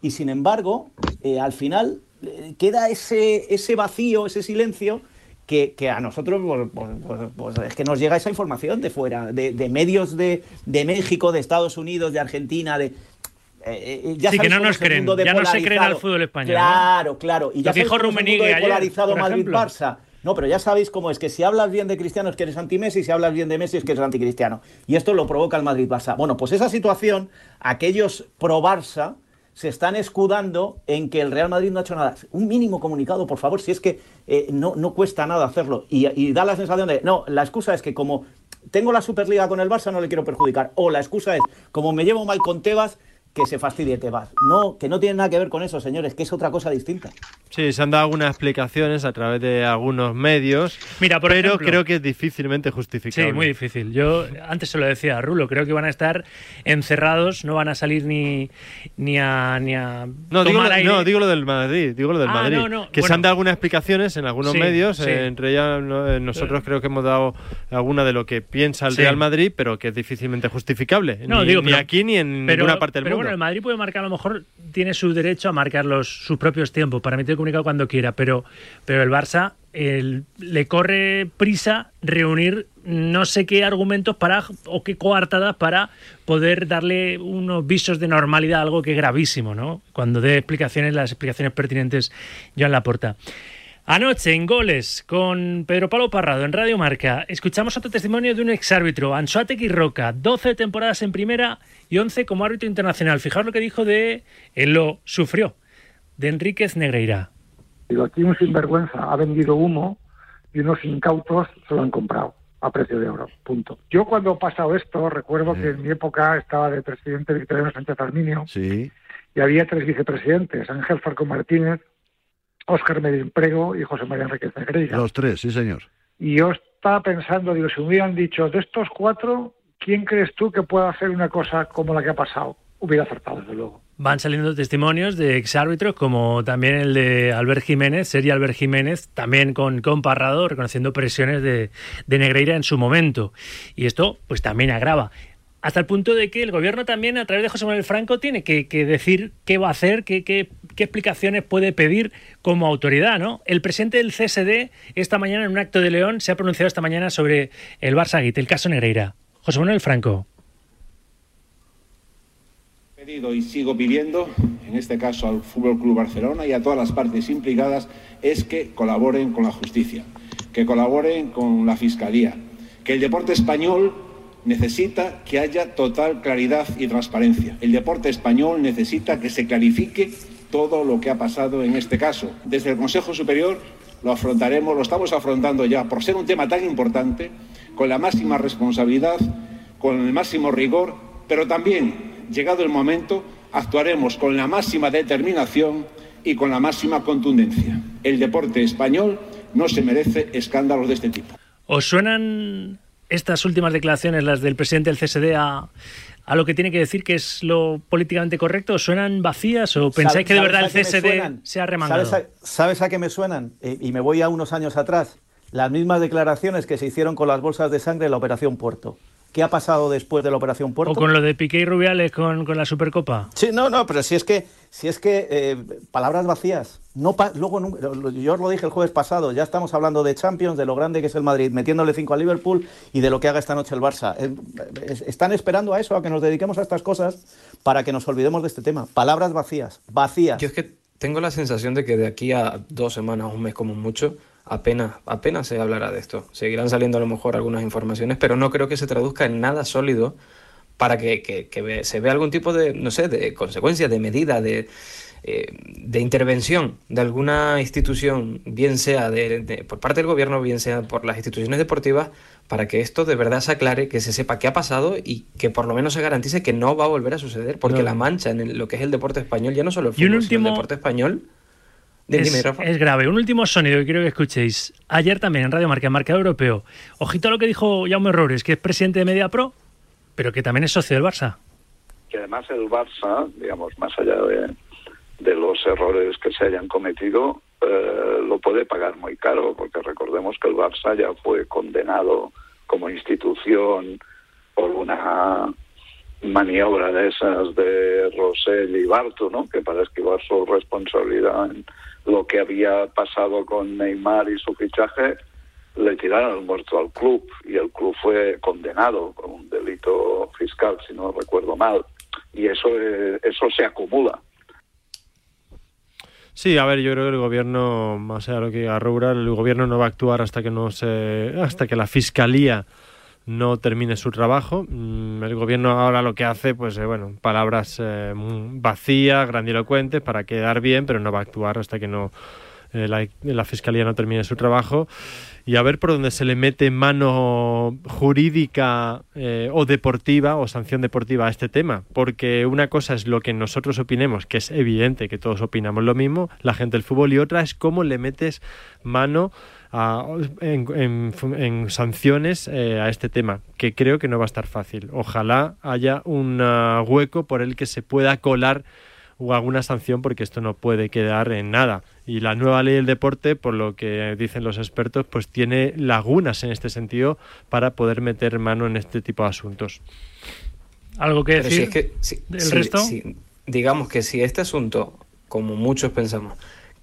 Speaker 20: Y sin embargo, eh, al final eh, queda ese, ese vacío, ese silencio. Que, que a nosotros pues, pues, pues, pues, es que nos llega esa información de fuera, de, de medios de, de México, de Estados Unidos, de Argentina, de, eh, eh, ya
Speaker 1: Sí, que no nos creen, ya no se creen al fútbol español.
Speaker 20: Claro, claro. Y ya
Speaker 1: dijo Rummenigge ejemplo.
Speaker 20: Madrid-Barça. No, pero ya sabéis cómo es que si hablas bien de Cristiano es que eres anti-Messi, si hablas bien de Messi es que eres anticristiano. Y esto lo provoca el Madrid-Barça. Bueno, pues esa situación, aquellos pro-Barça se están escudando en que el Real Madrid no ha hecho nada. Un mínimo comunicado, por favor, si es que eh, no, no cuesta nada hacerlo. Y, y da la sensación de, no, la excusa es que como tengo la Superliga con el Barça no le quiero perjudicar. O la excusa es, como me llevo mal con Tebas, que se fastidie Tebas. No, que no tiene nada que ver con eso, señores, que es otra cosa distinta.
Speaker 18: Sí, se han dado algunas explicaciones a través de algunos medios,
Speaker 1: Mira, por
Speaker 18: pero
Speaker 1: ejemplo-
Speaker 18: creo que es difícilmente justificable.
Speaker 1: Sí, muy difícil. Yo antes se lo decía a Rulo, creo que van a estar encerrados, no van a salir ni, ni a, ni a
Speaker 18: No digo,
Speaker 1: aire.
Speaker 18: no, digo lo del Madrid, digo lo del
Speaker 1: Ah,
Speaker 18: Madrid.
Speaker 1: no, no,
Speaker 18: Que se han dado algunas explicaciones en algunos
Speaker 1: Sí,
Speaker 18: medios,
Speaker 1: sí.
Speaker 18: eh, entre ellas eh, nosotros creo que hemos dado alguna de lo que piensa el
Speaker 1: Sí.
Speaker 18: Real Madrid, pero que es difícilmente justificable.
Speaker 1: No,
Speaker 18: ni,
Speaker 1: digo,
Speaker 18: ni
Speaker 1: pero-
Speaker 18: aquí ni en
Speaker 1: pero,
Speaker 18: ninguna parte del
Speaker 1: pero
Speaker 18: mundo.
Speaker 1: bueno, el Madrid puede marcar, a lo mejor tiene su derecho a marcar los, sus propios tiempos para emitir el comunicado cuando quiera, pero, pero el Barça le corre prisa reunir no sé qué argumentos para o qué coartadas para poder darle unos visos de normalidad, algo que es gravísimo, ¿no? Cuando dé explicaciones, las explicaciones pertinentes, Joan Laporta. Anoche en goles con Pedro Pablo Parrado en Radio Marca escuchamos otro testimonio de un exárbitro, Ansuategui Roca, 12 temporadas en primera y 11 como árbitro internacional. Fijaos lo que dijo de él lo sufrió de Enríquez Negreira.
Speaker 22: Digo, aquí un sinvergüenza ha vendido humo y unos incautos se lo han comprado a precio de oro. Punto. Yo cuando ha pasado esto, recuerdo que en mi época estaba de presidente Victoriano Sánchez Arminio
Speaker 23: Sí.
Speaker 22: y había tres vicepresidentes, Ángel Farco Martínez, Óscar Medín Prego y José María Enriquez Negreira.
Speaker 23: Los tres, sí, señor.
Speaker 22: Y yo estaba pensando, digo, si me hubieran dicho, de estos cuatro, ¿quién crees tú que pueda hacer una cosa como la que ha pasado? Hubiera acertado, desde luego.
Speaker 1: Van saliendo testimonios de exárbitros como también el de Albert Jiménez, sería Albert Jiménez, también con, con Parrado, reconociendo presiones de, de Negreira en su momento. Y esto pues también agrava. Hasta el punto de que el gobierno también, a través de José Manuel Franco, tiene que, que decir qué va a hacer, qué, qué, qué explicaciones puede pedir como autoridad. ¿no? El presidente del CSD, esta mañana en un acto de León, se ha pronunciado esta mañana sobre el Barça el caso Negreira. José Manuel Franco.
Speaker 24: Pedido y sigo pidiendo, en este caso al Fútbol Club Barcelona y a todas las partes implicadas, es que colaboren con la justicia, que colaboren con la Fiscalía, que el deporte español necesita que haya total claridad y transparencia. El deporte español necesita que se clarifique todo lo que ha pasado en este caso. Desde el Consejo Superior lo afrontaremos, lo estamos afrontando ya, por ser un tema tan importante, con la máxima responsabilidad, con el máximo rigor, pero también, llegado el momento, actuaremos con la máxima determinación y con la máxima contundencia. El deporte español no se merece escándalos de este tipo.
Speaker 1: ¿Os suenan estas últimas declaraciones, las del presidente del CSD, a, a lo que tiene que decir que es lo políticamente correcto? ¿Os ¿Suenan vacías o pensáis que de
Speaker 20: ¿Sabes
Speaker 1: verdad el
Speaker 20: CSD
Speaker 1: se ha remangado?
Speaker 20: ¿Sabes a, sabes a qué me suenan? Eh, y me voy a unos años atrás. Las mismas declaraciones que se hicieron con las bolsas de sangre en la Operación Puerto. ¿Qué ha pasado después de la Operación Puerto?
Speaker 1: ¿O con lo de Piqué y Rubiales con, con la Supercopa?
Speaker 20: Sí, no, no, pero si es que, si es que eh, palabras vacías. No pa- luego yo os lo dije el jueves pasado, ya estamos hablando de Champions, de lo grande que es el Madrid, metiéndole 5 al Liverpool y de lo que haga esta noche el Barça. Eh, es- están esperando a eso, a que nos dediquemos a estas cosas para que nos olvidemos de este tema. Palabras vacías, vacías.
Speaker 21: Yo es que tengo la sensación de que de aquí a dos semanas, un mes como mucho, apenas, apenas se hablará de esto. Seguirán saliendo a lo mejor algunas informaciones, pero no creo que se traduzca en nada sólido para que, que- que se vea algún tipo de, no sé, de consecuencia, de medida, de, eh, de intervención de alguna institución, bien sea de- de- por parte del gobierno, bien sea por las instituciones deportivas, para que esto de verdad se aclare, que se sepa qué ha pasado y que por lo menos se garantice que no va a volver a suceder, porque
Speaker 1: No.
Speaker 21: la mancha en el- lo que es el deporte español, ya no solo el
Speaker 1: Y un
Speaker 21: fútbol, sino el deporte español. Dime,
Speaker 1: Es,
Speaker 21: Rafa.
Speaker 1: es grave. Un último sonido que quiero que escuchéis. Ayer también en Radio Marca, en Marcado Europeo. Ojito a lo que dijo Jaume Errores, que es presidente de Media Pro, pero que también es socio del Barça.
Speaker 25: que además el Barça, digamos, más allá de, de los errores que se hayan cometido, eh, lo puede pagar muy caro, porque recordemos que el Barça ya fue condenado como institución por una maniobra de esas de Rosell y Barto, ¿no? que para esquivar su responsabilidad en lo que había pasado con Neymar y su fichaje, le tiraron el muerto al club y el club fue condenado por un delito fiscal, si no recuerdo mal. y eso, eh, eso se acumula.
Speaker 18: Sí, a ver, yo creo que el gobierno, más allá de lo que diga el gobierno no va a actuar hasta que no se, hasta que la fiscalía no termine su trabajo. Mm, El gobierno ahora lo que hace, pues eh, bueno, palabras eh, vacías, grandilocuentes para quedar bien, pero no va a actuar hasta que no eh, la, la fiscalía no termine su trabajo. Y a ver por dónde se le mete mano jurídica o deportiva o sanción deportiva a este tema. Porque una cosa es lo que nosotros opinemos, que es evidente que todos opinamos lo mismo, la gente del fútbol, y otra es cómo le metes mano a- en, en- en sanciones eh, a este tema, que creo que no va a estar fácil. Ojalá haya un ah, hueco por el que se pueda colar o alguna sanción porque esto no puede quedar en nada. Y la nueva ley del deporte, por lo que dicen los expertos, pues tiene lagunas en este sentido para poder meter mano en este tipo de asuntos.
Speaker 1: ¿Algo que
Speaker 21: Pero si
Speaker 1: decir?
Speaker 21: es que, si-
Speaker 1: ¿Del
Speaker 21: si-
Speaker 1: resto?
Speaker 21: si- digamos que si este asunto, como muchos pensamos,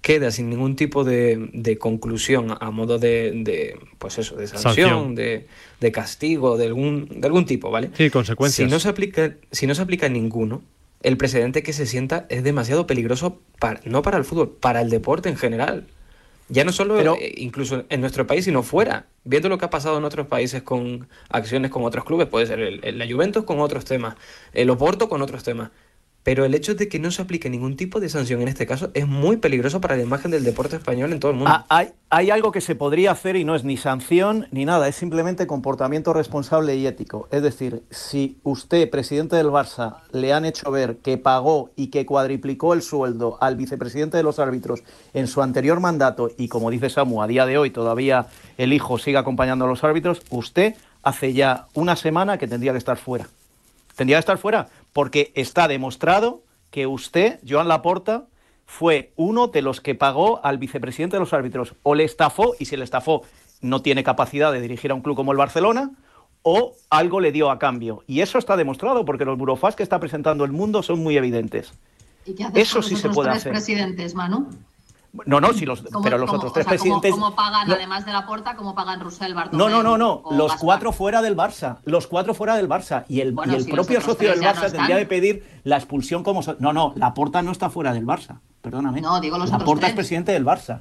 Speaker 21: queda sin ningún tipo de, de conclusión a modo de, de, pues eso, de sanción,
Speaker 18: Sanción.
Speaker 21: De, de castigo, de algún, de algún tipo, ¿vale?
Speaker 18: Sí, consecuencias.
Speaker 21: Si no se aplica, si no se aplica ninguno, el precedente que se sienta es demasiado peligroso para, no para el fútbol, para el deporte en general. Ya no solo
Speaker 20: Pero-
Speaker 21: eh, incluso en nuestro país, sino fuera. Viendo lo que ha pasado en otros países con acciones con otros clubes, puede ser el, el- la Juventus con otros temas, el Oporto con otros temas. Pero el hecho de que no se aplique ningún tipo de sanción en este caso es muy peligroso para la imagen del deporte español en todo el mundo.
Speaker 20: Ah, hay, hay algo que se podría hacer y no es ni sanción ni nada, es simplemente comportamiento responsable y ético. Es decir, si usted, presidente del Barça, le han hecho ver que pagó y que cuadriplicó el sueldo al vicepresidente de los árbitros en su anterior mandato y como dice Samu, a día de hoy todavía el hijo sigue acompañando a los árbitros, usted hace ya una semana que tendría que estar fuera. Tendría que estar fuera porque está demostrado que usted, Joan Laporta, fue uno de los que pagó al vicepresidente de los árbitros. O le estafó, y si le estafó no tiene capacidad de dirigir a un club como el Barcelona, o algo le dio a cambio. Y eso está demostrado porque los burofax que está presentando el mundo son muy evidentes.
Speaker 19: ¿Y qué haces
Speaker 20: Eso
Speaker 19: con
Speaker 20: sí se puede
Speaker 19: tres
Speaker 20: hacer.
Speaker 19: presidentes, Manu?
Speaker 20: No, no, si los,
Speaker 19: ¿Cómo-
Speaker 20: pero los otros
Speaker 19: o
Speaker 20: tres
Speaker 19: sea, ¿cómo-
Speaker 20: presidentes...
Speaker 19: ¿Cómo, pagan,
Speaker 20: no-
Speaker 19: además de la porta, cómo pagan Rusell,
Speaker 20: No,
Speaker 19: Bartomeu
Speaker 20: no, no, no.
Speaker 19: o
Speaker 20: Los
Speaker 19: Gaspar?
Speaker 20: cuatro fuera del Barça. Los cuatro fuera del Barça. Y el,
Speaker 19: Bueno,
Speaker 20: y el
Speaker 19: si
Speaker 20: propio socio del
Speaker 19: no
Speaker 20: Barça tendría que pedir la expulsión como... so- No, no, la Porta no está fuera del Barça. Perdóname.
Speaker 19: No, digo los
Speaker 20: la Porta es presidente del Barça.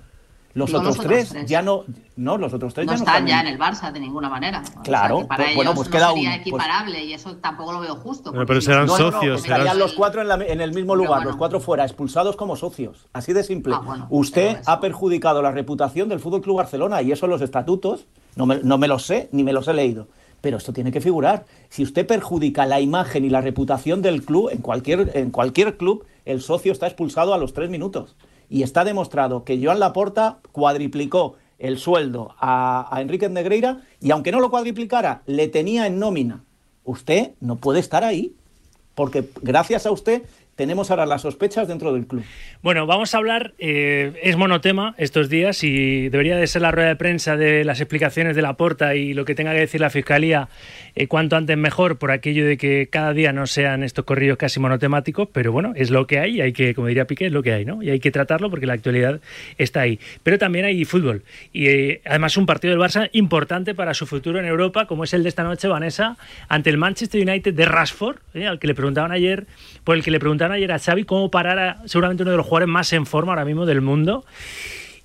Speaker 20: Los otros,
Speaker 19: los
Speaker 20: tres,
Speaker 19: tres.
Speaker 20: ya no... No, los otros tres
Speaker 19: No
Speaker 20: ya no
Speaker 19: están ya
Speaker 20: en-
Speaker 19: en el Barça de ninguna manera. O
Speaker 20: Claro,
Speaker 19: sea, que para
Speaker 20: pues, bueno,
Speaker 19: ellos
Speaker 20: pues
Speaker 19: no
Speaker 20: queda
Speaker 19: sería
Speaker 20: uno, pues-
Speaker 19: equiparable y eso tampoco lo veo justo.
Speaker 18: Bueno,
Speaker 19: porque
Speaker 18: pero serán
Speaker 20: No,
Speaker 18: socios,
Speaker 20: estarían los cuatro en, la- en el mismo lugar, los cuatro fuera, expulsados como socios. Así de simple.
Speaker 19: Ah,
Speaker 20: Usted ha perjudicado la reputación del Fútbol Club Barcelona y eso los estatutos, no me, no me los sé ni me los he leído. Pero esto tiene que figurar. Si usted perjudica la imagen y la reputación del club, en cualquier, en cualquier club, el socio está expulsado a los tres minutos. Y está demostrado que Joan Laporta cuadriplicó el sueldo a, a Enrique Negreira y aunque no lo cuadriplicara, le tenía en nómina. Usted no puede estar ahí, porque gracias a usted tenemos ahora las sospechas dentro del club.
Speaker 1: Bueno, vamos a hablar, eh, es monotema estos días y debería de ser la rueda de prensa de las explicaciones de la porta y lo que tenga que decir la Fiscalía eh, cuanto antes mejor por aquello de que cada día no sean estos corridos casi monotemáticos, pero bueno, es lo que hay, hay que, como diría Piqué, es lo que hay, ¿no? Y hay que tratarlo porque la actualidad está ahí. Pero también hay fútbol y eh, además un partido del Barça importante para su futuro en Europa, como es el de esta noche, Vanessa, ante el Manchester United de Rashford, al que le preguntaban ayer, por el que le ayer a Xavi cómo parar seguramente uno de los jugadores más en forma ahora mismo del mundo.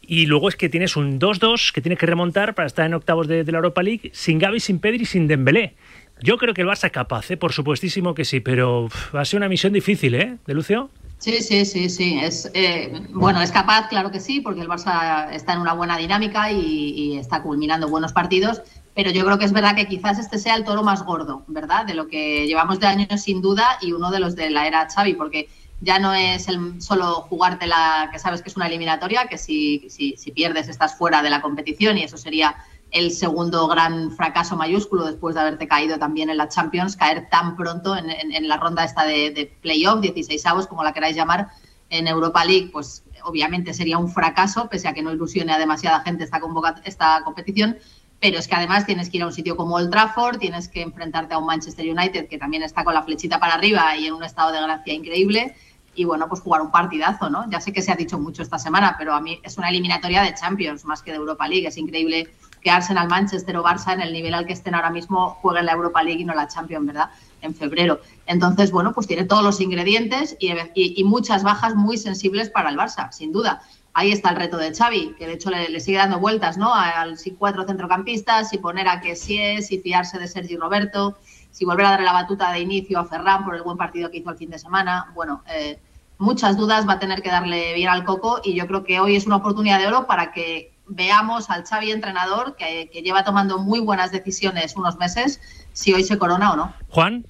Speaker 1: Y luego es que tienes un 2-2 que tienes que remontar para estar en octavos de, la Europa League sin Gavi, sin Pedri y sin Dembélé. Yo creo que el Barça es capaz, ¿eh? por supuestísimo que sí, pero va a ser una misión difícil, ¿eh? ¿De Lucio?
Speaker 19: Sí, sí, sí, sí. Es, eh, bueno, es capaz, claro que sí, porque el Barça está en una buena dinámica y está culminando buenos partidos, pero yo creo que es verdad que quizás este sea el toro más gordo, ¿verdad? De lo que llevamos de años sin duda y uno de los de la era Xavi, porque ya no es el solo jugártela, que sabes que es una eliminatoria, que si, si, pierdes estás fuera de la competición y eso sería el segundo gran fracaso mayúsculo después de haberte caído también en la Champions, caer tan pronto en, en- la ronda esta de, de playoff, 16 avos, como la queráis llamar, en Europa League, pues obviamente sería un fracaso, pese a que no ilusione a demasiada gente esta, esta competición, pero es que además tienes que ir a un sitio como Old Trafford, tienes que enfrentarte a un Manchester United que también está con la flechita para arriba y en un estado de gracia increíble, y bueno, pues jugar un partidazo, ¿no? Ya sé que se ha dicho mucho esta semana, pero a mí es una eliminatoria de Champions más que de Europa League, es increíble que Arsenal, Manchester o Barça en el nivel al que estén ahora mismo jueguen la Europa League y no la Champions, ¿verdad? En febrero. Entonces, bueno, pues tiene todos los ingredientes y, y- y muchas bajas muy sensibles para el Barça, sin duda. Ahí está el reto de Xavi, que de hecho le, le sigue dando vueltas, ¿no? Al si cuatro centrocampistas, si poner a Kessie, si fiarse de Sergi Roberto, si volver a darle la batuta de inicio a Ferran por el buen partido que hizo el fin de semana. Bueno, eh, muchas dudas va a tener que darle bien al coco y yo creo que hoy es una oportunidad de oro para que veamos al Xavi entrenador que, que lleva tomando muy buenas decisiones unos meses, si hoy se corona o no.
Speaker 1: Juan,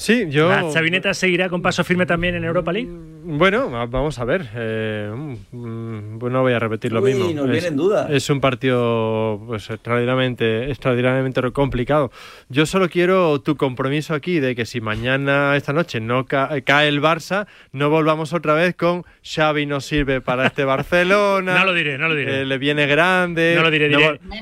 Speaker 18: Sí, yo.
Speaker 1: ¿la Sabineta seguirá con paso firme también en Europa League?
Speaker 18: Bueno, va- vamos a ver. eh, mm, pues no voy a repetir lo
Speaker 20: Uy,
Speaker 18: mismo.
Speaker 20: nos
Speaker 18: es,
Speaker 20: vienen dudas.
Speaker 18: es un partido pues, extraordinariamente, extraordinariamente complicado. Yo solo quiero tu compromiso aquí de que si mañana, esta noche, no ca- cae el Barça, no volvamos otra vez con Xavi no sirve para este Barcelona. (laughs)
Speaker 1: No lo diré, no lo diré.
Speaker 18: eh, le viene grande.
Speaker 1: No lo diré,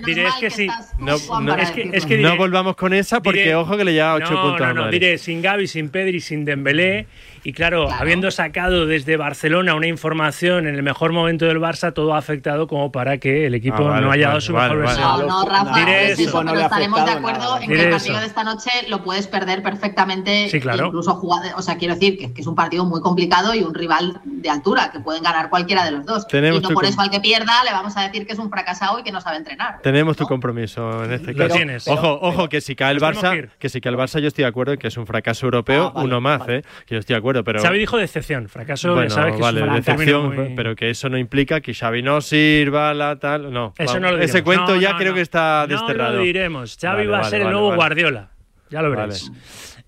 Speaker 1: diré, es que, sí.
Speaker 18: no, no- es que,
Speaker 19: decirlo.
Speaker 18: es que no volvamos con esa porque
Speaker 1: diré-
Speaker 18: ojo que le lleva 8
Speaker 1: no,
Speaker 18: puntos
Speaker 1: no, no,
Speaker 18: Madrid.
Speaker 1: diré sin Gaby, sin Pedri, sin Dembélé. Y claro, habiendo sacado desde Barcelona una información en el mejor momento del Barça, todo ha afectado como para que el equipo
Speaker 18: Ah, vale,
Speaker 1: no haya dado
Speaker 18: vale,
Speaker 1: su
Speaker 18: vale,
Speaker 1: mejor
Speaker 18: vale.
Speaker 1: versión.
Speaker 19: No, no, Rafa, es
Speaker 1: eso.
Speaker 19: pero estaremos de acuerdo en que
Speaker 1: Diré
Speaker 19: el partido
Speaker 1: eso.
Speaker 19: de esta noche lo puedes perder perfectamente.
Speaker 1: Sí, claro.
Speaker 19: Incluso jugar, o sea, quiero decir que, que es un partido muy complicado y un rival de altura, que pueden ganar cualquiera de los dos.
Speaker 18: Tenemos
Speaker 19: y no por eso al que pierda le vamos a decir que es un fracasado y que no sabe entrenar.
Speaker 18: Tenemos tu compromiso en este
Speaker 1: Lo
Speaker 18: caso.
Speaker 1: tienes.
Speaker 18: Ojo, ojo, que si cae el
Speaker 1: que
Speaker 18: Barça, que si cae el Barça, yo estoy de acuerdo en que es un fracaso europeo,
Speaker 1: Ah, vale,
Speaker 18: uno más, ¿eh? Que yo estoy de acuerdo, pero.
Speaker 1: Xavi dijo decepción, fracaso,
Speaker 18: bueno,
Speaker 1: ya sabes que
Speaker 18: vale,
Speaker 1: es un
Speaker 18: decepción,
Speaker 1: muy-
Speaker 18: pero que eso no implica que Xavi no sirva, la tal. No,
Speaker 1: Eso
Speaker 18: vamos,
Speaker 1: no lo diremos.
Speaker 18: ese cuento
Speaker 1: No,
Speaker 18: ya
Speaker 1: no,
Speaker 18: creo
Speaker 1: no.
Speaker 18: que está
Speaker 1: No
Speaker 18: desterrado.
Speaker 1: lo diremos. Xavi
Speaker 18: Vale,
Speaker 1: va a
Speaker 18: vale,
Speaker 1: ser el nuevo
Speaker 18: vale.
Speaker 1: Guardiola. Ya lo veréis.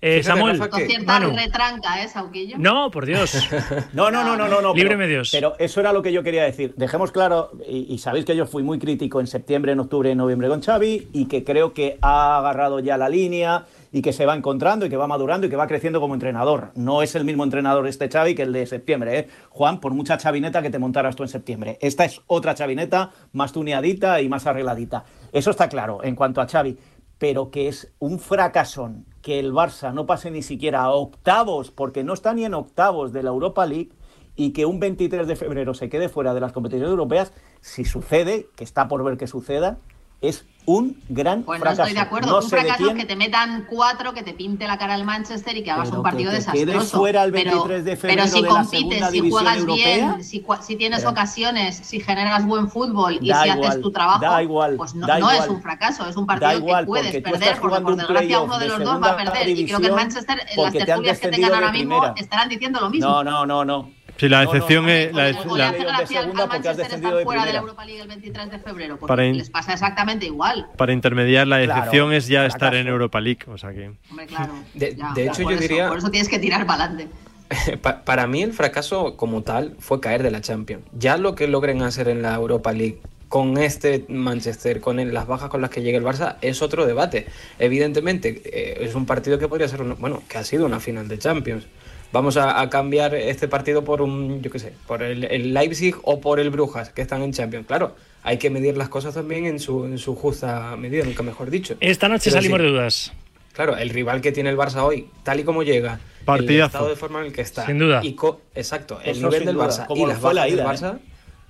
Speaker 1: Eh, Samuel,
Speaker 19: Con cierta
Speaker 1: Manu.
Speaker 19: retranca, ¿eh, Sauquillo?
Speaker 1: No, por Dios. (laughs)
Speaker 20: No, no, no, no, no. no
Speaker 1: Líbreme Dios.
Speaker 20: Pero eso era lo que yo quería decir. Dejemos claro, y, y sabéis que yo fui muy crítico en septiembre, en octubre, en noviembre con Xavi, y que creo que ha agarrado ya la línea y que se va encontrando y que va madurando y que va creciendo como entrenador. No es el mismo entrenador este Xavi que el de septiembre, ¿eh? Juan, por mucha chavineta que te montaras tú en septiembre. Esta es otra chavineta más tuneadita y más arregladita. Eso está claro en cuanto a Xavi pero que es un fracasón que el Barça no pase ni siquiera a octavos, porque no está ni en octavos de la Europa League, y que un 23 de febrero se quede fuera de las competiciones europeas, si sucede, que está por ver que suceda, es un gran
Speaker 19: Pues no
Speaker 20: fracaso.
Speaker 19: estoy de acuerdo.
Speaker 20: No
Speaker 19: un
Speaker 20: de
Speaker 19: fracaso que te metan cuatro, que te pinte la cara al Manchester y que hagas
Speaker 20: Pero
Speaker 19: un partido
Speaker 20: que
Speaker 19: desastroso.
Speaker 20: quedes fuera el
Speaker 19: Pero-
Speaker 20: 23 de
Speaker 19: pero,
Speaker 20: febrero
Speaker 19: si
Speaker 20: de la
Speaker 19: compites, si juegas
Speaker 20: europea,
Speaker 19: bien, si, si tienes
Speaker 20: pero-
Speaker 19: ocasiones, si generas buen fútbol y
Speaker 20: Da
Speaker 19: si
Speaker 20: igual,
Speaker 19: haces tu trabajo,
Speaker 20: da igual,
Speaker 19: pues no,
Speaker 20: da
Speaker 19: no es un fracaso, es un partido
Speaker 20: igual,
Speaker 19: que puedes perder, porque por desgracia uno de
Speaker 20: de
Speaker 19: los dos va a perder. Y creo que el Manchester, en las tertulias que tengan
Speaker 20: de
Speaker 19: ahora mismo,
Speaker 20: primera.
Speaker 19: estarán diciendo lo mismo.
Speaker 20: No, no, no, no.
Speaker 18: Sí, la
Speaker 20: No, no, no,
Speaker 18: es.
Speaker 20: no,
Speaker 18: la- la-
Speaker 19: hace gracia al Manchester estar fuera de la
Speaker 20: primera.
Speaker 19: Europa League el 23 de febrero, porque
Speaker 18: Para in-
Speaker 19: les pasa exactamente igual.
Speaker 18: para intermediar, la
Speaker 20: Claro,
Speaker 18: decepción es ya estar en. Europa League. O sea que.
Speaker 19: Hombre, claro. (laughs)
Speaker 21: De,
Speaker 19: ya,
Speaker 21: de
Speaker 19: ya,
Speaker 21: hecho, yo
Speaker 19: eso,
Speaker 21: diría,
Speaker 19: Por eso tienes que tirar para adelante. (laughs)
Speaker 21: pa- para mí el fracaso como tal fue caer de la Champions. Ya lo que logren hacer en la Europa League con este Manchester, con el- las bajas con las que llega el Barça, es otro debate. Evidentemente, eh, es un partido que podría ser, una- bueno, que ha sido una final de Champions. Vamos a, a cambiar este partido por un, yo qué sé, por el, el Leipzig o por el Brujas, que están en Champions. Claro, hay que medir las cosas también en su, en su justa medida, nunca mejor dicho.
Speaker 1: Esta noche
Speaker 21: Quiero
Speaker 1: salimos de dudas.
Speaker 21: Claro, el rival que tiene el Barça hoy, tal y como llega, el
Speaker 18: Partidazo.
Speaker 21: estado de forma en el que está.
Speaker 1: Sin duda.
Speaker 21: Y co- exacto, el
Speaker 20: Eso
Speaker 21: nivel del
Speaker 20: duda,
Speaker 21: Barça
Speaker 20: como
Speaker 21: y las
Speaker 20: la
Speaker 21: bajas del Barça,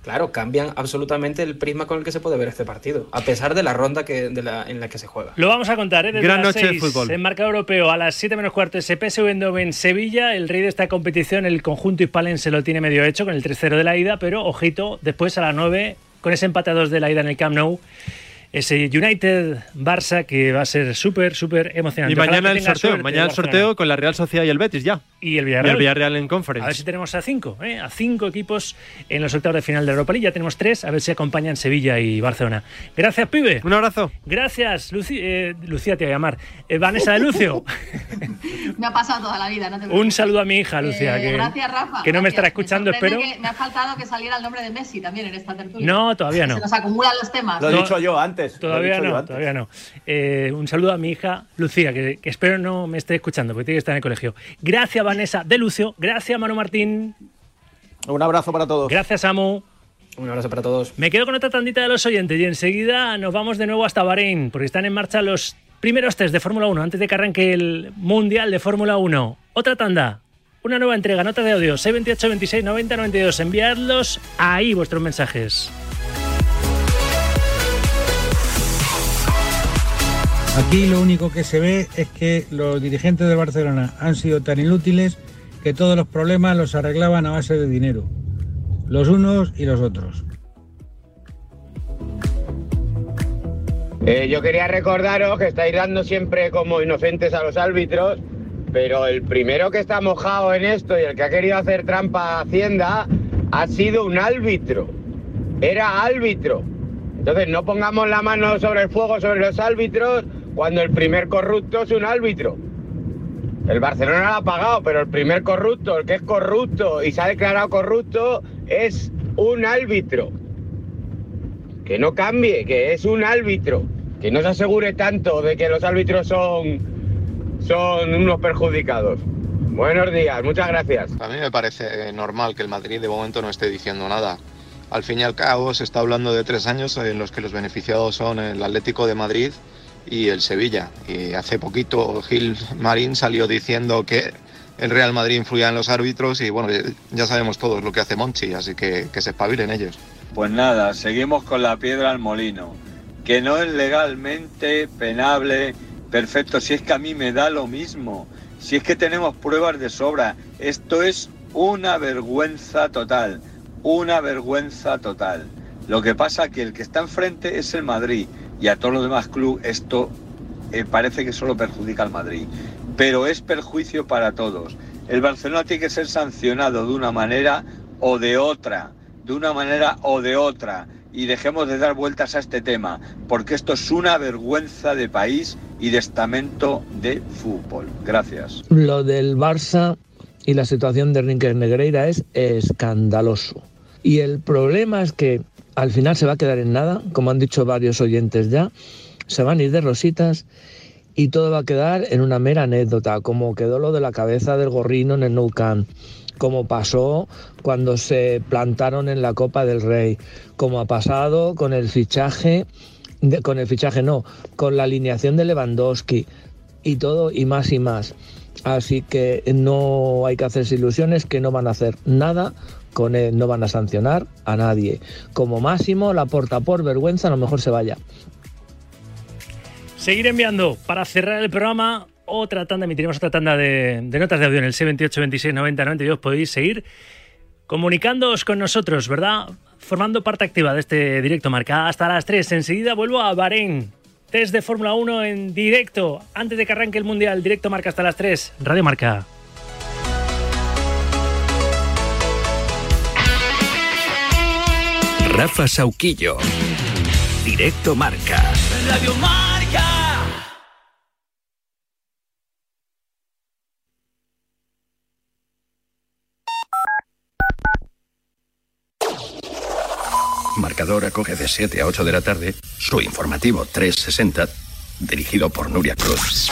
Speaker 21: claro, cambian absolutamente el prisma con el que se puede ver este partido, a pesar de la ronda que, de la, en la que se juega.
Speaker 1: Lo vamos a contar, ¿eh? Desde
Speaker 18: Gran
Speaker 1: las
Speaker 18: noche de
Speaker 1: 6,
Speaker 18: fútbol.
Speaker 1: En marca europeo, a las 7 menos cuarto, ese PSV en Sevilla. El rey de esta competición, el conjunto hispalense, lo tiene medio hecho con el 3-0 de la ida, pero ojito, después a las 9, con ese empate a 2 de la ida en el Camp Nou, ese United-Barça que va a ser súper, súper emocionante.
Speaker 18: Y mañana el sorteo. Mañana el sorteo con la Real Sociedad y el Betis ya.
Speaker 1: Y el
Speaker 18: Y
Speaker 1: Villarreal.
Speaker 18: el Villarreal en
Speaker 1: A
Speaker 18: conference.
Speaker 1: ver si tenemos a cinco, ¿eh? a cinco equipos en los octavos de final de Europa League. Ya tenemos tres, a ver si acompañan Sevilla y Barcelona. Gracias, pibe.
Speaker 18: Un abrazo.
Speaker 1: Gracias, Luci- eh, Lucía, te voy a llamar. Eh, Vanessa de Lucio. (laughs)
Speaker 19: Me ha pasado toda la vida, no te
Speaker 1: Un saludo a mi hija, Lucía,
Speaker 19: Eh,
Speaker 1: que,
Speaker 19: gracias, Rafa.
Speaker 1: que no me
Speaker 19: gracias.
Speaker 1: estará escuchando,
Speaker 19: Me
Speaker 1: espero.
Speaker 19: que me ha faltado que saliera el nombre de Messi también en esta tertulia.
Speaker 1: No, todavía no.
Speaker 19: Se nos acumulan los temas.
Speaker 20: Lo he dicho yo antes.
Speaker 1: Todavía no,
Speaker 20: antes.
Speaker 1: todavía no. Eh, un saludo a mi hija Lucía, que, que espero no me esté escuchando, porque tiene que estar en el colegio. Gracias, Vanessa de Lucio. Gracias, Manu Martín.
Speaker 20: Un abrazo para todos.
Speaker 1: Gracias, Samu.
Speaker 21: Un abrazo para todos.
Speaker 1: Me quedo con otra tandita de los oyentes y enseguida nos vamos de nuevo hasta Bahrein, porque están en marcha los primeros test de Fórmula 1 antes de que arranque el Mundial de Fórmula 1. Otra tanda, una nueva entrega, nota de audio, 628 26 90 92. Enviadlos ahí vuestros mensajes.
Speaker 23: Aquí lo único que se ve es que los dirigentes de Barcelona han sido tan inútiles que todos los problemas los arreglaban a base de dinero, los unos y los otros.
Speaker 26: Eh, yo quería recordaros que estáis dando siempre como inocentes a los árbitros, pero el primero que está mojado en esto y el que ha querido hacer trampa a Hacienda ha sido un árbitro. Era árbitro. Entonces no pongamos la mano sobre el fuego sobre los árbitros cuando el primer corrupto es un árbitro. El Barcelona lo ha pagado, pero el primer corrupto, el que es corrupto y se ha declarado corrupto, es un árbitro. Que no cambie, que es un árbitro. Que no se asegure tanto de que los árbitros son, son unos perjudicados. Buenos días, muchas gracias.
Speaker 27: A mí me parece normal que el Madrid de momento no esté diciendo nada. Al fin y al cabo se está hablando de tres años en los que los beneficiados son el Atlético de Madrid y el Sevilla. Y hace poquito Gil Marín salió diciendo que el Real Madrid influía en los árbitros y bueno, ya sabemos todos lo que hace Monchi, así que que se espabilen ellos.
Speaker 28: Pues nada, seguimos con la piedra al molino. Que no es legalmente penable, perfecto, si es que a mí me da lo mismo, si es que tenemos pruebas de sobra. Esto es una vergüenza total, una vergüenza total. Lo que pasa que el que está enfrente es el Madrid y a todos los demás clubes esto eh, parece que solo perjudica al Madrid, pero es perjuicio para todos. El Barcelona tiene que ser sancionado de una manera o de otra, de una manera o de otra, y dejemos de dar vueltas a este tema, porque esto es una vergüenza de país y de estamento de fútbol. Gracias.
Speaker 29: Lo del Barça y la situación de Rinques Negreira es escandaloso. Y el problema es que al final se va a quedar en nada, como han dicho varios oyentes ya, se van a ir de rositas y todo va a quedar en una mera anécdota, como quedó lo de la cabeza del gorrino en el Nou como pasó cuando se plantaron en la Copa del Rey, como ha pasado con el fichaje, con el fichaje no, con la alineación de Lewandowski y todo y más y más. Así que no hay que hacerse ilusiones que no van a hacer nada con él, no van a sancionar a nadie. Como máximo, la porta por vergüenza, a lo mejor se vaya.
Speaker 1: Seguir enviando para cerrar el programa otra tanda, emitiremos otra tanda de, notas de audio en el 78 26 90 92. Podéis seguir comunicándoos con nosotros, ¿verdad? Formando parte activa de este directo marca hasta las 3. Enseguida vuelvo a Bahrein. Test de Fórmula 1 en directo. Antes de que arranque el Mundial, directo marca hasta las 3. Radio Marca.
Speaker 30: Rafa Sauquillo. Directo Marca.
Speaker 31: Radio Marca.
Speaker 30: Marcador acoge de 7 a 8 de la tarde su informativo 360, dirigido por Nuria Cruz.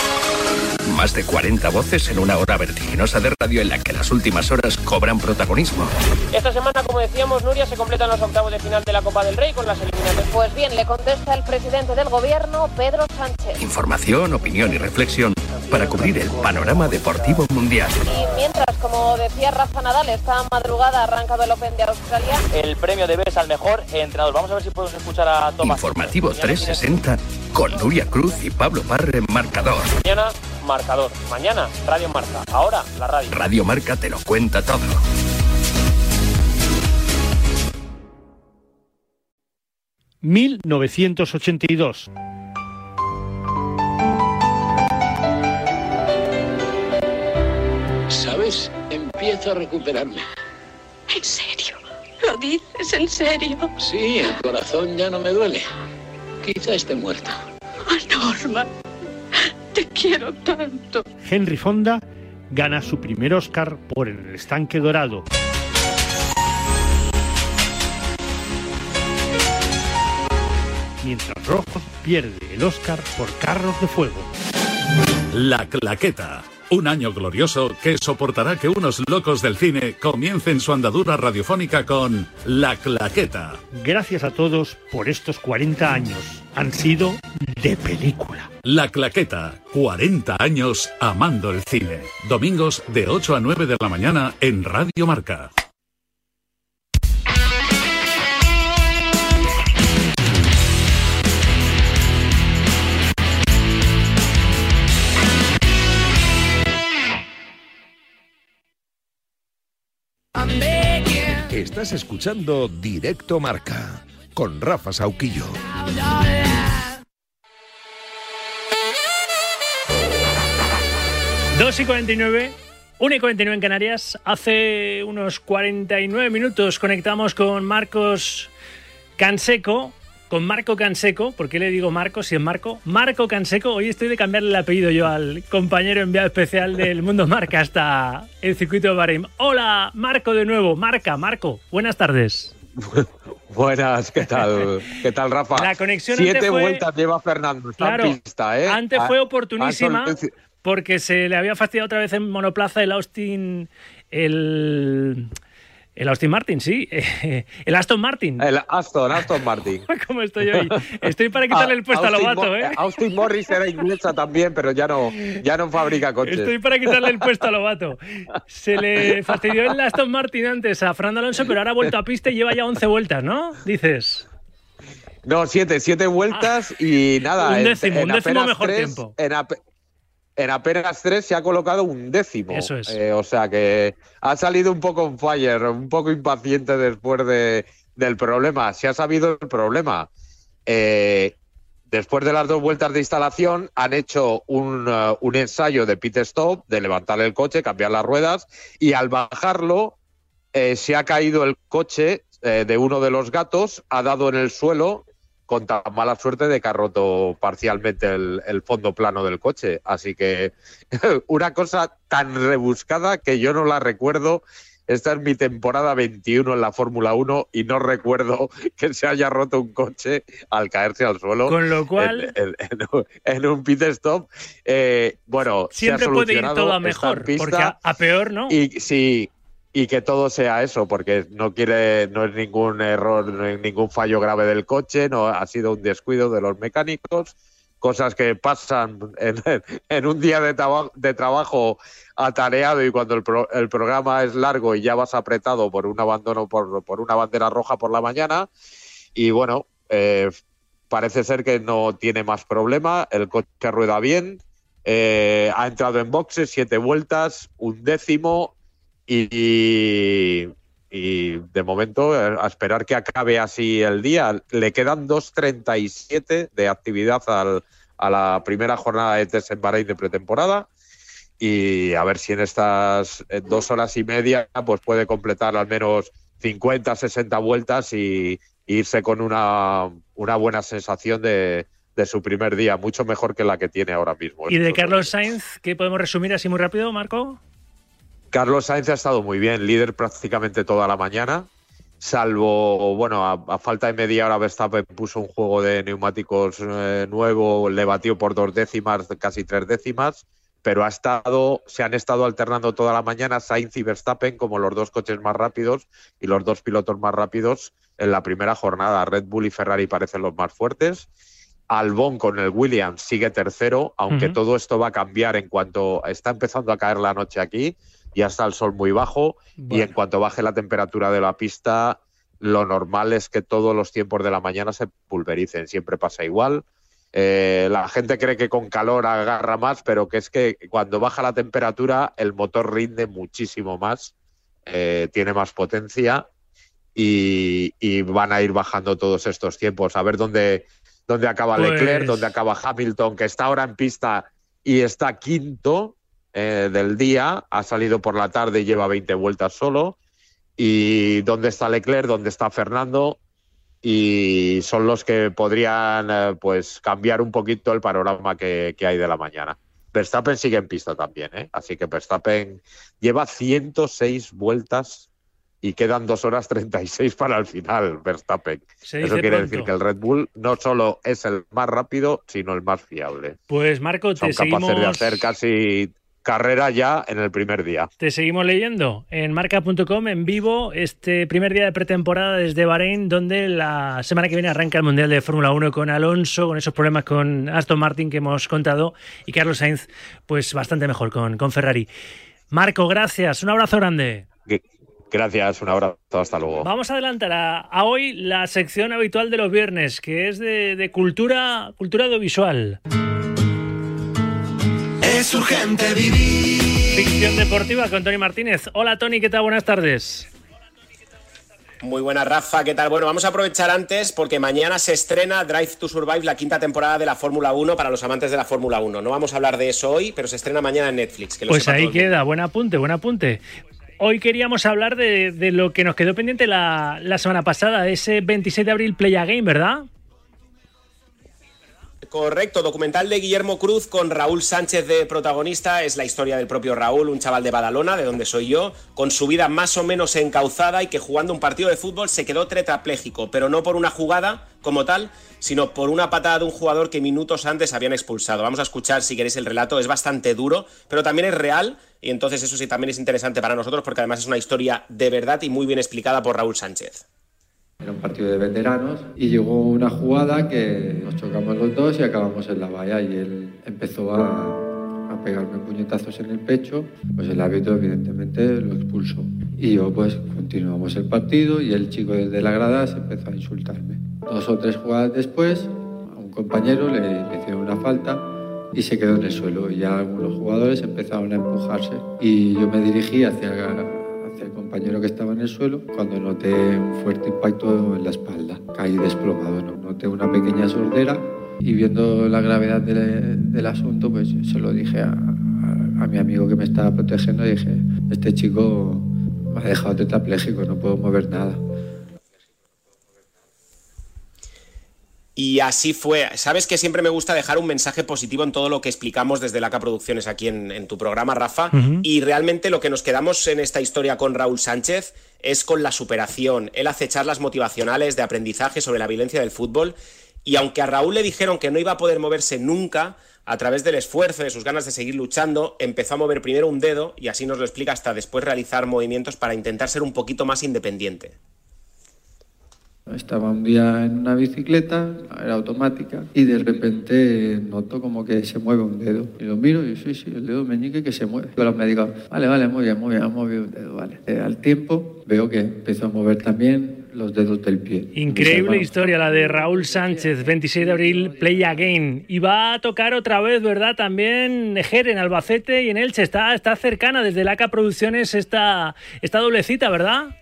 Speaker 30: Más de 40 voces en una hora vertiginosa de radio en la que las últimas horas cobran protagonismo.
Speaker 32: Esta semana, como decíamos, Nuria, se completan los octavos de final de la Copa del Rey con las eliminatorias.
Speaker 33: Pues bien, le contesta el presidente del gobierno, Pedro Sánchez.
Speaker 30: Información, opinión y reflexión para cubrir el panorama deportivo mundial.
Speaker 33: Y mientras, como decía Rafa Nadal, esta madrugada ha arrancado el Open de Australia.
Speaker 32: El premio de BES al mejor entrenador. Vamos a ver si podemos escuchar a Tomás.
Speaker 30: Informativo 360 con Nuria Cruz y Pablo Parre en Marcador.
Speaker 32: Mañana, marcador. Mañana, Radio Marca. Ahora, la radio.
Speaker 30: Radio Marca te lo cuenta todo.
Speaker 1: ...1982.
Speaker 34: ¿Sabes? Empiezo a recuperarme.
Speaker 35: ¿En serio? ¿Lo dices en serio?
Speaker 34: Sí, el corazón ya no me duele. Quizá esté muerto.
Speaker 35: Ah, Norma, te quiero tanto.
Speaker 1: Henry Fonda gana su primer Oscar por El estanque dorado. Mientras Rojo pierde el Oscar por Carros de Fuego.
Speaker 36: La Claqueta. Un año glorioso que soportará que unos locos del cine comiencen su andadura radiofónica con La Claqueta.
Speaker 1: Gracias a todos por estos 40 años. Han sido de película.
Speaker 36: La Claqueta. 40 años amando el cine. Domingos de 8 a 9 de la mañana en Radio Marca.
Speaker 37: Estás escuchando Directo Marca con Rafa Sauquillo.
Speaker 1: Dos y 49, 1 y 49 en Canarias. Hace unos 49 minutos conectamos con Marcos Canseco, con Marco Canseco. ¿Por qué le digo Marco si es Marco? Marco Canseco. Hoy estoy de cambiarle el apellido yo al compañero enviado especial del Mundo Marca hasta el circuito de Bahrein. Hola, Marco de nuevo. Marca, Marco. Buenas tardes. (laughs)
Speaker 38: Buenas, ¿qué tal? ¿Qué tal, Rafa?
Speaker 1: La conexión
Speaker 38: Siete
Speaker 1: fue-
Speaker 38: vueltas lleva Fernando. Está
Speaker 1: Claro,
Speaker 38: en pista, ¿eh?
Speaker 1: Antes
Speaker 38: Ha-
Speaker 1: fue oportunísima
Speaker 38: solvenci-
Speaker 1: porque se le había fastidiado otra vez en monoplaza el Austin. El. El Austin Martin, sí. (laughs) El Aston Martin.
Speaker 38: El Aston, Aston Martin. (laughs)
Speaker 1: ¿Cómo estoy hoy? Estoy para (laughs) quitarle el puesto a Lobato,
Speaker 38: Mo-
Speaker 1: ¿eh?
Speaker 38: Austin Morris era inglesa también, pero ya no, ya no fabrica coches.
Speaker 1: Estoy para quitarle el puesto a Lobato. Se le fastidió el Aston Martin antes a Fernando Alonso, pero ahora ha vuelto a pista y lleva ya 11 vueltas, ¿no? Dices.
Speaker 38: No, siete, siete vueltas y nada.
Speaker 1: Un décimo,
Speaker 38: en
Speaker 1: un décimo mejor
Speaker 38: tres-
Speaker 1: tiempo.
Speaker 38: En, en apenas tres se ha colocado un décimo.
Speaker 1: Eso es.
Speaker 38: Eh, o sea que ha salido un poco on fire, un poco impaciente después de, del problema. Se ha sabido el problema. Eh, después de las dos vueltas de instalación, han hecho un, eh, un ensayo de pit stop, de levantar el coche, cambiar las ruedas, y al bajarlo eh, se ha caído el coche de uno de los gatos, ha dado en el suelo con tan mala suerte de que ha roto parcialmente el, el fondo plano del coche. Así que (laughs) una cosa tan rebuscada que yo no la recuerdo. Esta es mi temporada 21 en la Fórmula 1 y no recuerdo (laughs) que se haya roto un coche al caerse al suelo.
Speaker 1: Con lo cual-
Speaker 38: En, en- en un- pit stop. Eh, bueno, se ha
Speaker 1: Siempre puede ir todo a mejor, porque a, a peor, ¿no?
Speaker 38: Y sí, y que todo sea eso, porque no quiere, no es ningún error, no es ningún fallo grave del coche, no ha sido un descuido de los mecánicos, cosas que pasan en, (laughs) en un día de, traba- de trabajo atareado y cuando el, pro- el programa es largo y ya vas apretado por un abandono, por, por una bandera roja por la mañana. Y bueno, eh, parece ser que no tiene más problema, el coche rueda bien, eh, ha entrado en boxes, siete vueltas, un décimo y, y de momento a esperar que acabe así el día. Le quedan 2.37 de actividad al- a la primera jornada de test en Bahrein de pretemporada y a ver si en estas dos horas y media pues puede completar al menos 50, 60 vueltas y, y irse con una, una buena sensación de, de su primer día, mucho mejor que la que tiene ahora mismo.
Speaker 1: Y de Carlos Sainz, ¿qué podemos resumir así muy rápido, Marco?
Speaker 38: Carlos Sainz ha estado muy bien, líder prácticamente toda la mañana, salvo, bueno, a, a falta de media hora Verstappen puso un juego de neumáticos eh, nuevo, le batió por dos décimas, casi tres décimas, pero ha estado, se han estado alternando toda la mañana Sainz y Verstappen como los dos coches más rápidos y los dos pilotos más rápidos en la primera jornada. Red Bull y Ferrari parecen los más fuertes. Albón con el Williams sigue tercero, aunque todo esto va a cambiar en cuanto está empezando a caer la noche aquí, ya está el sol muy bajo y en cuanto baje la temperatura de la pista, lo normal es que todos los tiempos de la mañana se pulvericen, siempre pasa igual. Eh, la gente cree que con calor agarra más, pero que es que cuando baja la temperatura el motor rinde muchísimo más, eh, tiene más potencia y, y van a ir bajando todos estos tiempos. A ver dónde, dónde acaba
Speaker 39: Pues-
Speaker 38: Leclerc, dónde acaba Hamilton, que está ahora en pista y está quinto eh, del día, ha salido por la tarde y lleva 20 vueltas solo. Y dónde está Leclerc, dónde está Fernando, y son los que podrían eh, pues cambiar un poquito el panorama que, que hay de la mañana. Verstappen sigue en pista también, ¿eh? así que Verstappen lleva 106 vueltas y quedan 2 horas 36 para el final, Verstappen.
Speaker 1: Se
Speaker 38: Eso quiere
Speaker 1: pronto.
Speaker 38: decir que el Red Bull no solo es el más rápido, sino el más fiable.
Speaker 1: Pues Marco,
Speaker 38: Son
Speaker 1: te
Speaker 38: capaces
Speaker 1: seguimos,
Speaker 38: de hacer casi carrera ya en el primer día.
Speaker 1: te seguimos leyendo en marca.com en vivo este primer día de pretemporada desde Bahrein, donde la semana que viene arranca el Mundial de Fórmula 1 con Alonso, con esos problemas con Aston Martin que hemos contado, y Carlos Sainz, pues bastante mejor con, con Ferrari. Marco, gracias, un abrazo grande.
Speaker 38: Gracias, un abrazo, hasta luego.
Speaker 1: Vamos a adelantar a, a hoy la sección habitual de los viernes, que es de, de cultura, cultura audiovisual.
Speaker 31: Es urgente vivir.
Speaker 1: Ficción deportiva con Tony Martínez. Hola Tony, ¿qué tal? Buenas tardes.
Speaker 40: Muy buena, Rafa, ¿qué tal? Bueno, vamos a aprovechar antes porque mañana se estrena Drive to Survive, la quinta temporada de la Fórmula 1 para los amantes de la Fórmula 1. No vamos a hablar de eso hoy, pero se estrena mañana en Netflix. Que lo
Speaker 1: Pues ahí queda, buen apunte, buen apunte. Hoy queríamos hablar de, de lo que nos quedó pendiente la, la semana pasada, ese 26 de abril Play Game, ¿verdad?
Speaker 40: Correcto, documental de Guillermo Cruz con Raúl Sánchez de protagonista. Es la historia del propio Raúl, un chaval de Badalona, de donde soy yo, con su vida más o menos encauzada y que jugando un partido de fútbol se quedó tetrapléjico, pero no por una jugada como tal, sino por una patada de un jugador que minutos antes habían expulsado. Vamos a escuchar si queréis el relato, es bastante duro, pero también es real y entonces eso sí también es interesante para nosotros porque además es una historia de verdad y muy bien explicada por Raúl Sánchez.
Speaker 39: Era un partido de veteranos y llegó una jugada que nos chocamos los dos y acabamos en la valla y él empezó a, a pegarme puñetazos en el pecho, pues el árbitro evidentemente lo expulsó. Y yo pues continuamos el partido y el chico desde la grada se empezó a insultarme. Dos o tres jugadas después a un compañero le, le hicieron una falta y se quedó en el suelo y ya algunos jugadores empezaron a empujarse y yo me dirigí hacia hacia el compañero que estaba en el suelo cuando noté un fuerte impacto en la espalda. Caí desplomado, ¿no? noté una pequeña sordera y viendo la gravedad del, del asunto, pues se lo dije a, a- a mi amigo que me estaba protegiendo y dije, este chico me ha dejado tetrapléjico, no puedo mover nada.
Speaker 40: Y así fue. Sabes que siempre me gusta dejar un mensaje positivo en todo lo que explicamos desde Laca Producciones aquí en, en tu programa, Rafa. Y realmente lo que nos quedamos en esta historia con Raúl Sánchez es con la superación. Él hace charlas motivacionales de aprendizaje sobre la violencia del fútbol. Y aunque a Raúl le dijeron que no iba a poder moverse nunca, a través del esfuerzo, de sus ganas de seguir luchando, empezó a mover primero un dedo y así nos lo explica hasta después realizar movimientos para intentar ser un poquito más independiente.
Speaker 39: Estaba un día en una bicicleta, era automática, y de repente noto como que se mueve un dedo. Y lo miro y sí, sí, el dedo meñique que se mueve. Yo los médicos, vale, vale, muy bien, muy bien, ha movido un dedo, vale. Eh, al tiempo veo que empezó a mover también los dedos del pie.
Speaker 1: Increíble historia la de Raúl Sánchez, 26 de abril, Play Again. Y va a tocar otra vez, ¿verdad? También Ejer en Albacete y en Elche. Está, está cercana desde Laca Producciones esta, esta doble cita, ¿verdad?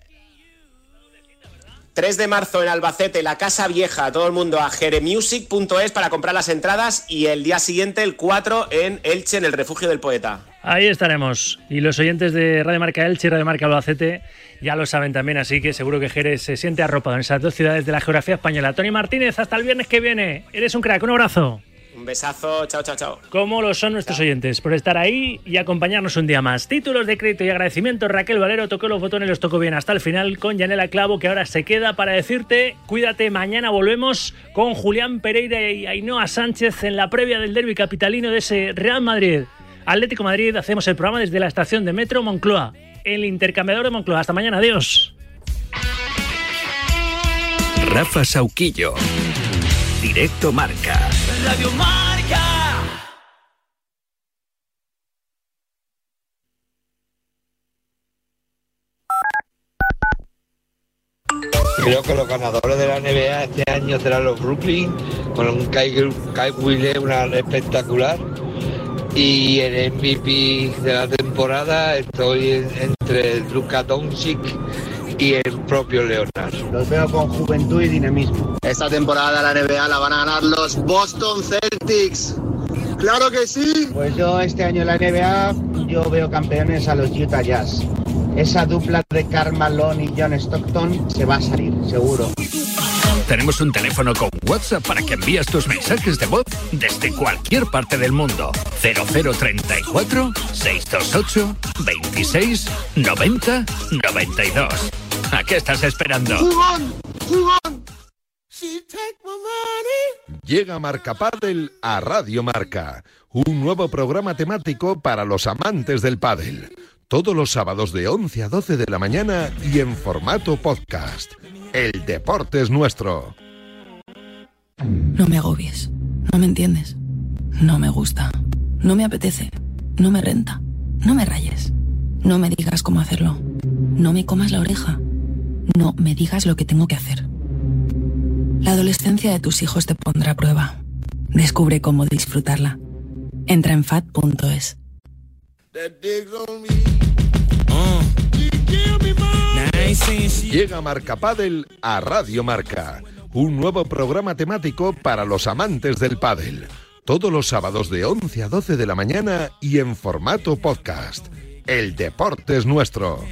Speaker 40: 3 de marzo en Albacete, la Casa Vieja, todo el mundo a jeremusic.es para comprar las entradas y el día siguiente, el 4, en Elche, en el Refugio del Poeta.
Speaker 1: Ahí estaremos. Y los oyentes de Radio Marca Elche y Radio Marca Albacete ya lo saben también, así que seguro que Jerez se siente arropado en esas dos ciudades de la geografía española. Tony Martínez, hasta el viernes que viene. Eres un crack, un abrazo.
Speaker 40: Un besazo, chao, chao, chao.
Speaker 1: Como lo son nuestros oyentes, por estar ahí y acompañarnos un día más. Títulos de crédito y agradecimiento. Raquel Valero tocó los botones, los tocó bien hasta el final con Yanela Clavo, que ahora se queda para decirte, cuídate, mañana volvemos con Julián Pereira y Ainhoa Sánchez en la previa del derby capitalino de ese Real Madrid. Atlético Madrid, hacemos el programa desde la estación de Metro Moncloa, el intercambiador de Moncloa. Hasta mañana, adiós.
Speaker 30: Rafa Sauquillo. Directo Marca.
Speaker 41: Creo que los ganadores de la NBA este año serán los Brooklyn, con un Kai Wheeler, una espectacular. Y el MVP de la temporada estoy en- entre Luka Doncic y el propio Leonard.
Speaker 42: Los veo con juventud y dinamismo. Esta temporada la NBA la van a ganar los Boston Celtics. ¡Claro que sí! Pues yo este año en la NBA yo veo campeones a los Utah Jazz. Esa dupla de Karl Malone y John Stockton se va a salir, seguro.
Speaker 30: Tenemos un teléfono con WhatsApp para que envíes tus mensajes de voz desde cualquier parte del mundo. 0034 628 26 90 92. ¿A (laughs) qué estás esperando?
Speaker 42: ¡Jugón! ¡Jugón!
Speaker 37: Llega Marca Padel a Radio Marca, un nuevo programa temático para los amantes del pádel. Todos los sábados de 11 a 12 de la mañana y en formato podcast. El deporte es nuestro.
Speaker 43: No me agobies. No me entiendes. No me gusta. No me apetece. No me renta. No me rayes. No me digas cómo hacerlo. No me comas la oreja. No me digas lo que tengo que hacer. La adolescencia de tus hijos te pondrá a prueba. Descubre cómo disfrutarla. Entra en fat.es.
Speaker 4: Llega Marca Padel a Radio Marca, un nuevo programa temático para los amantes del pádel. Todos los sábados de 11 a 12 de la mañana y en formato podcast. El deporte es nuestro.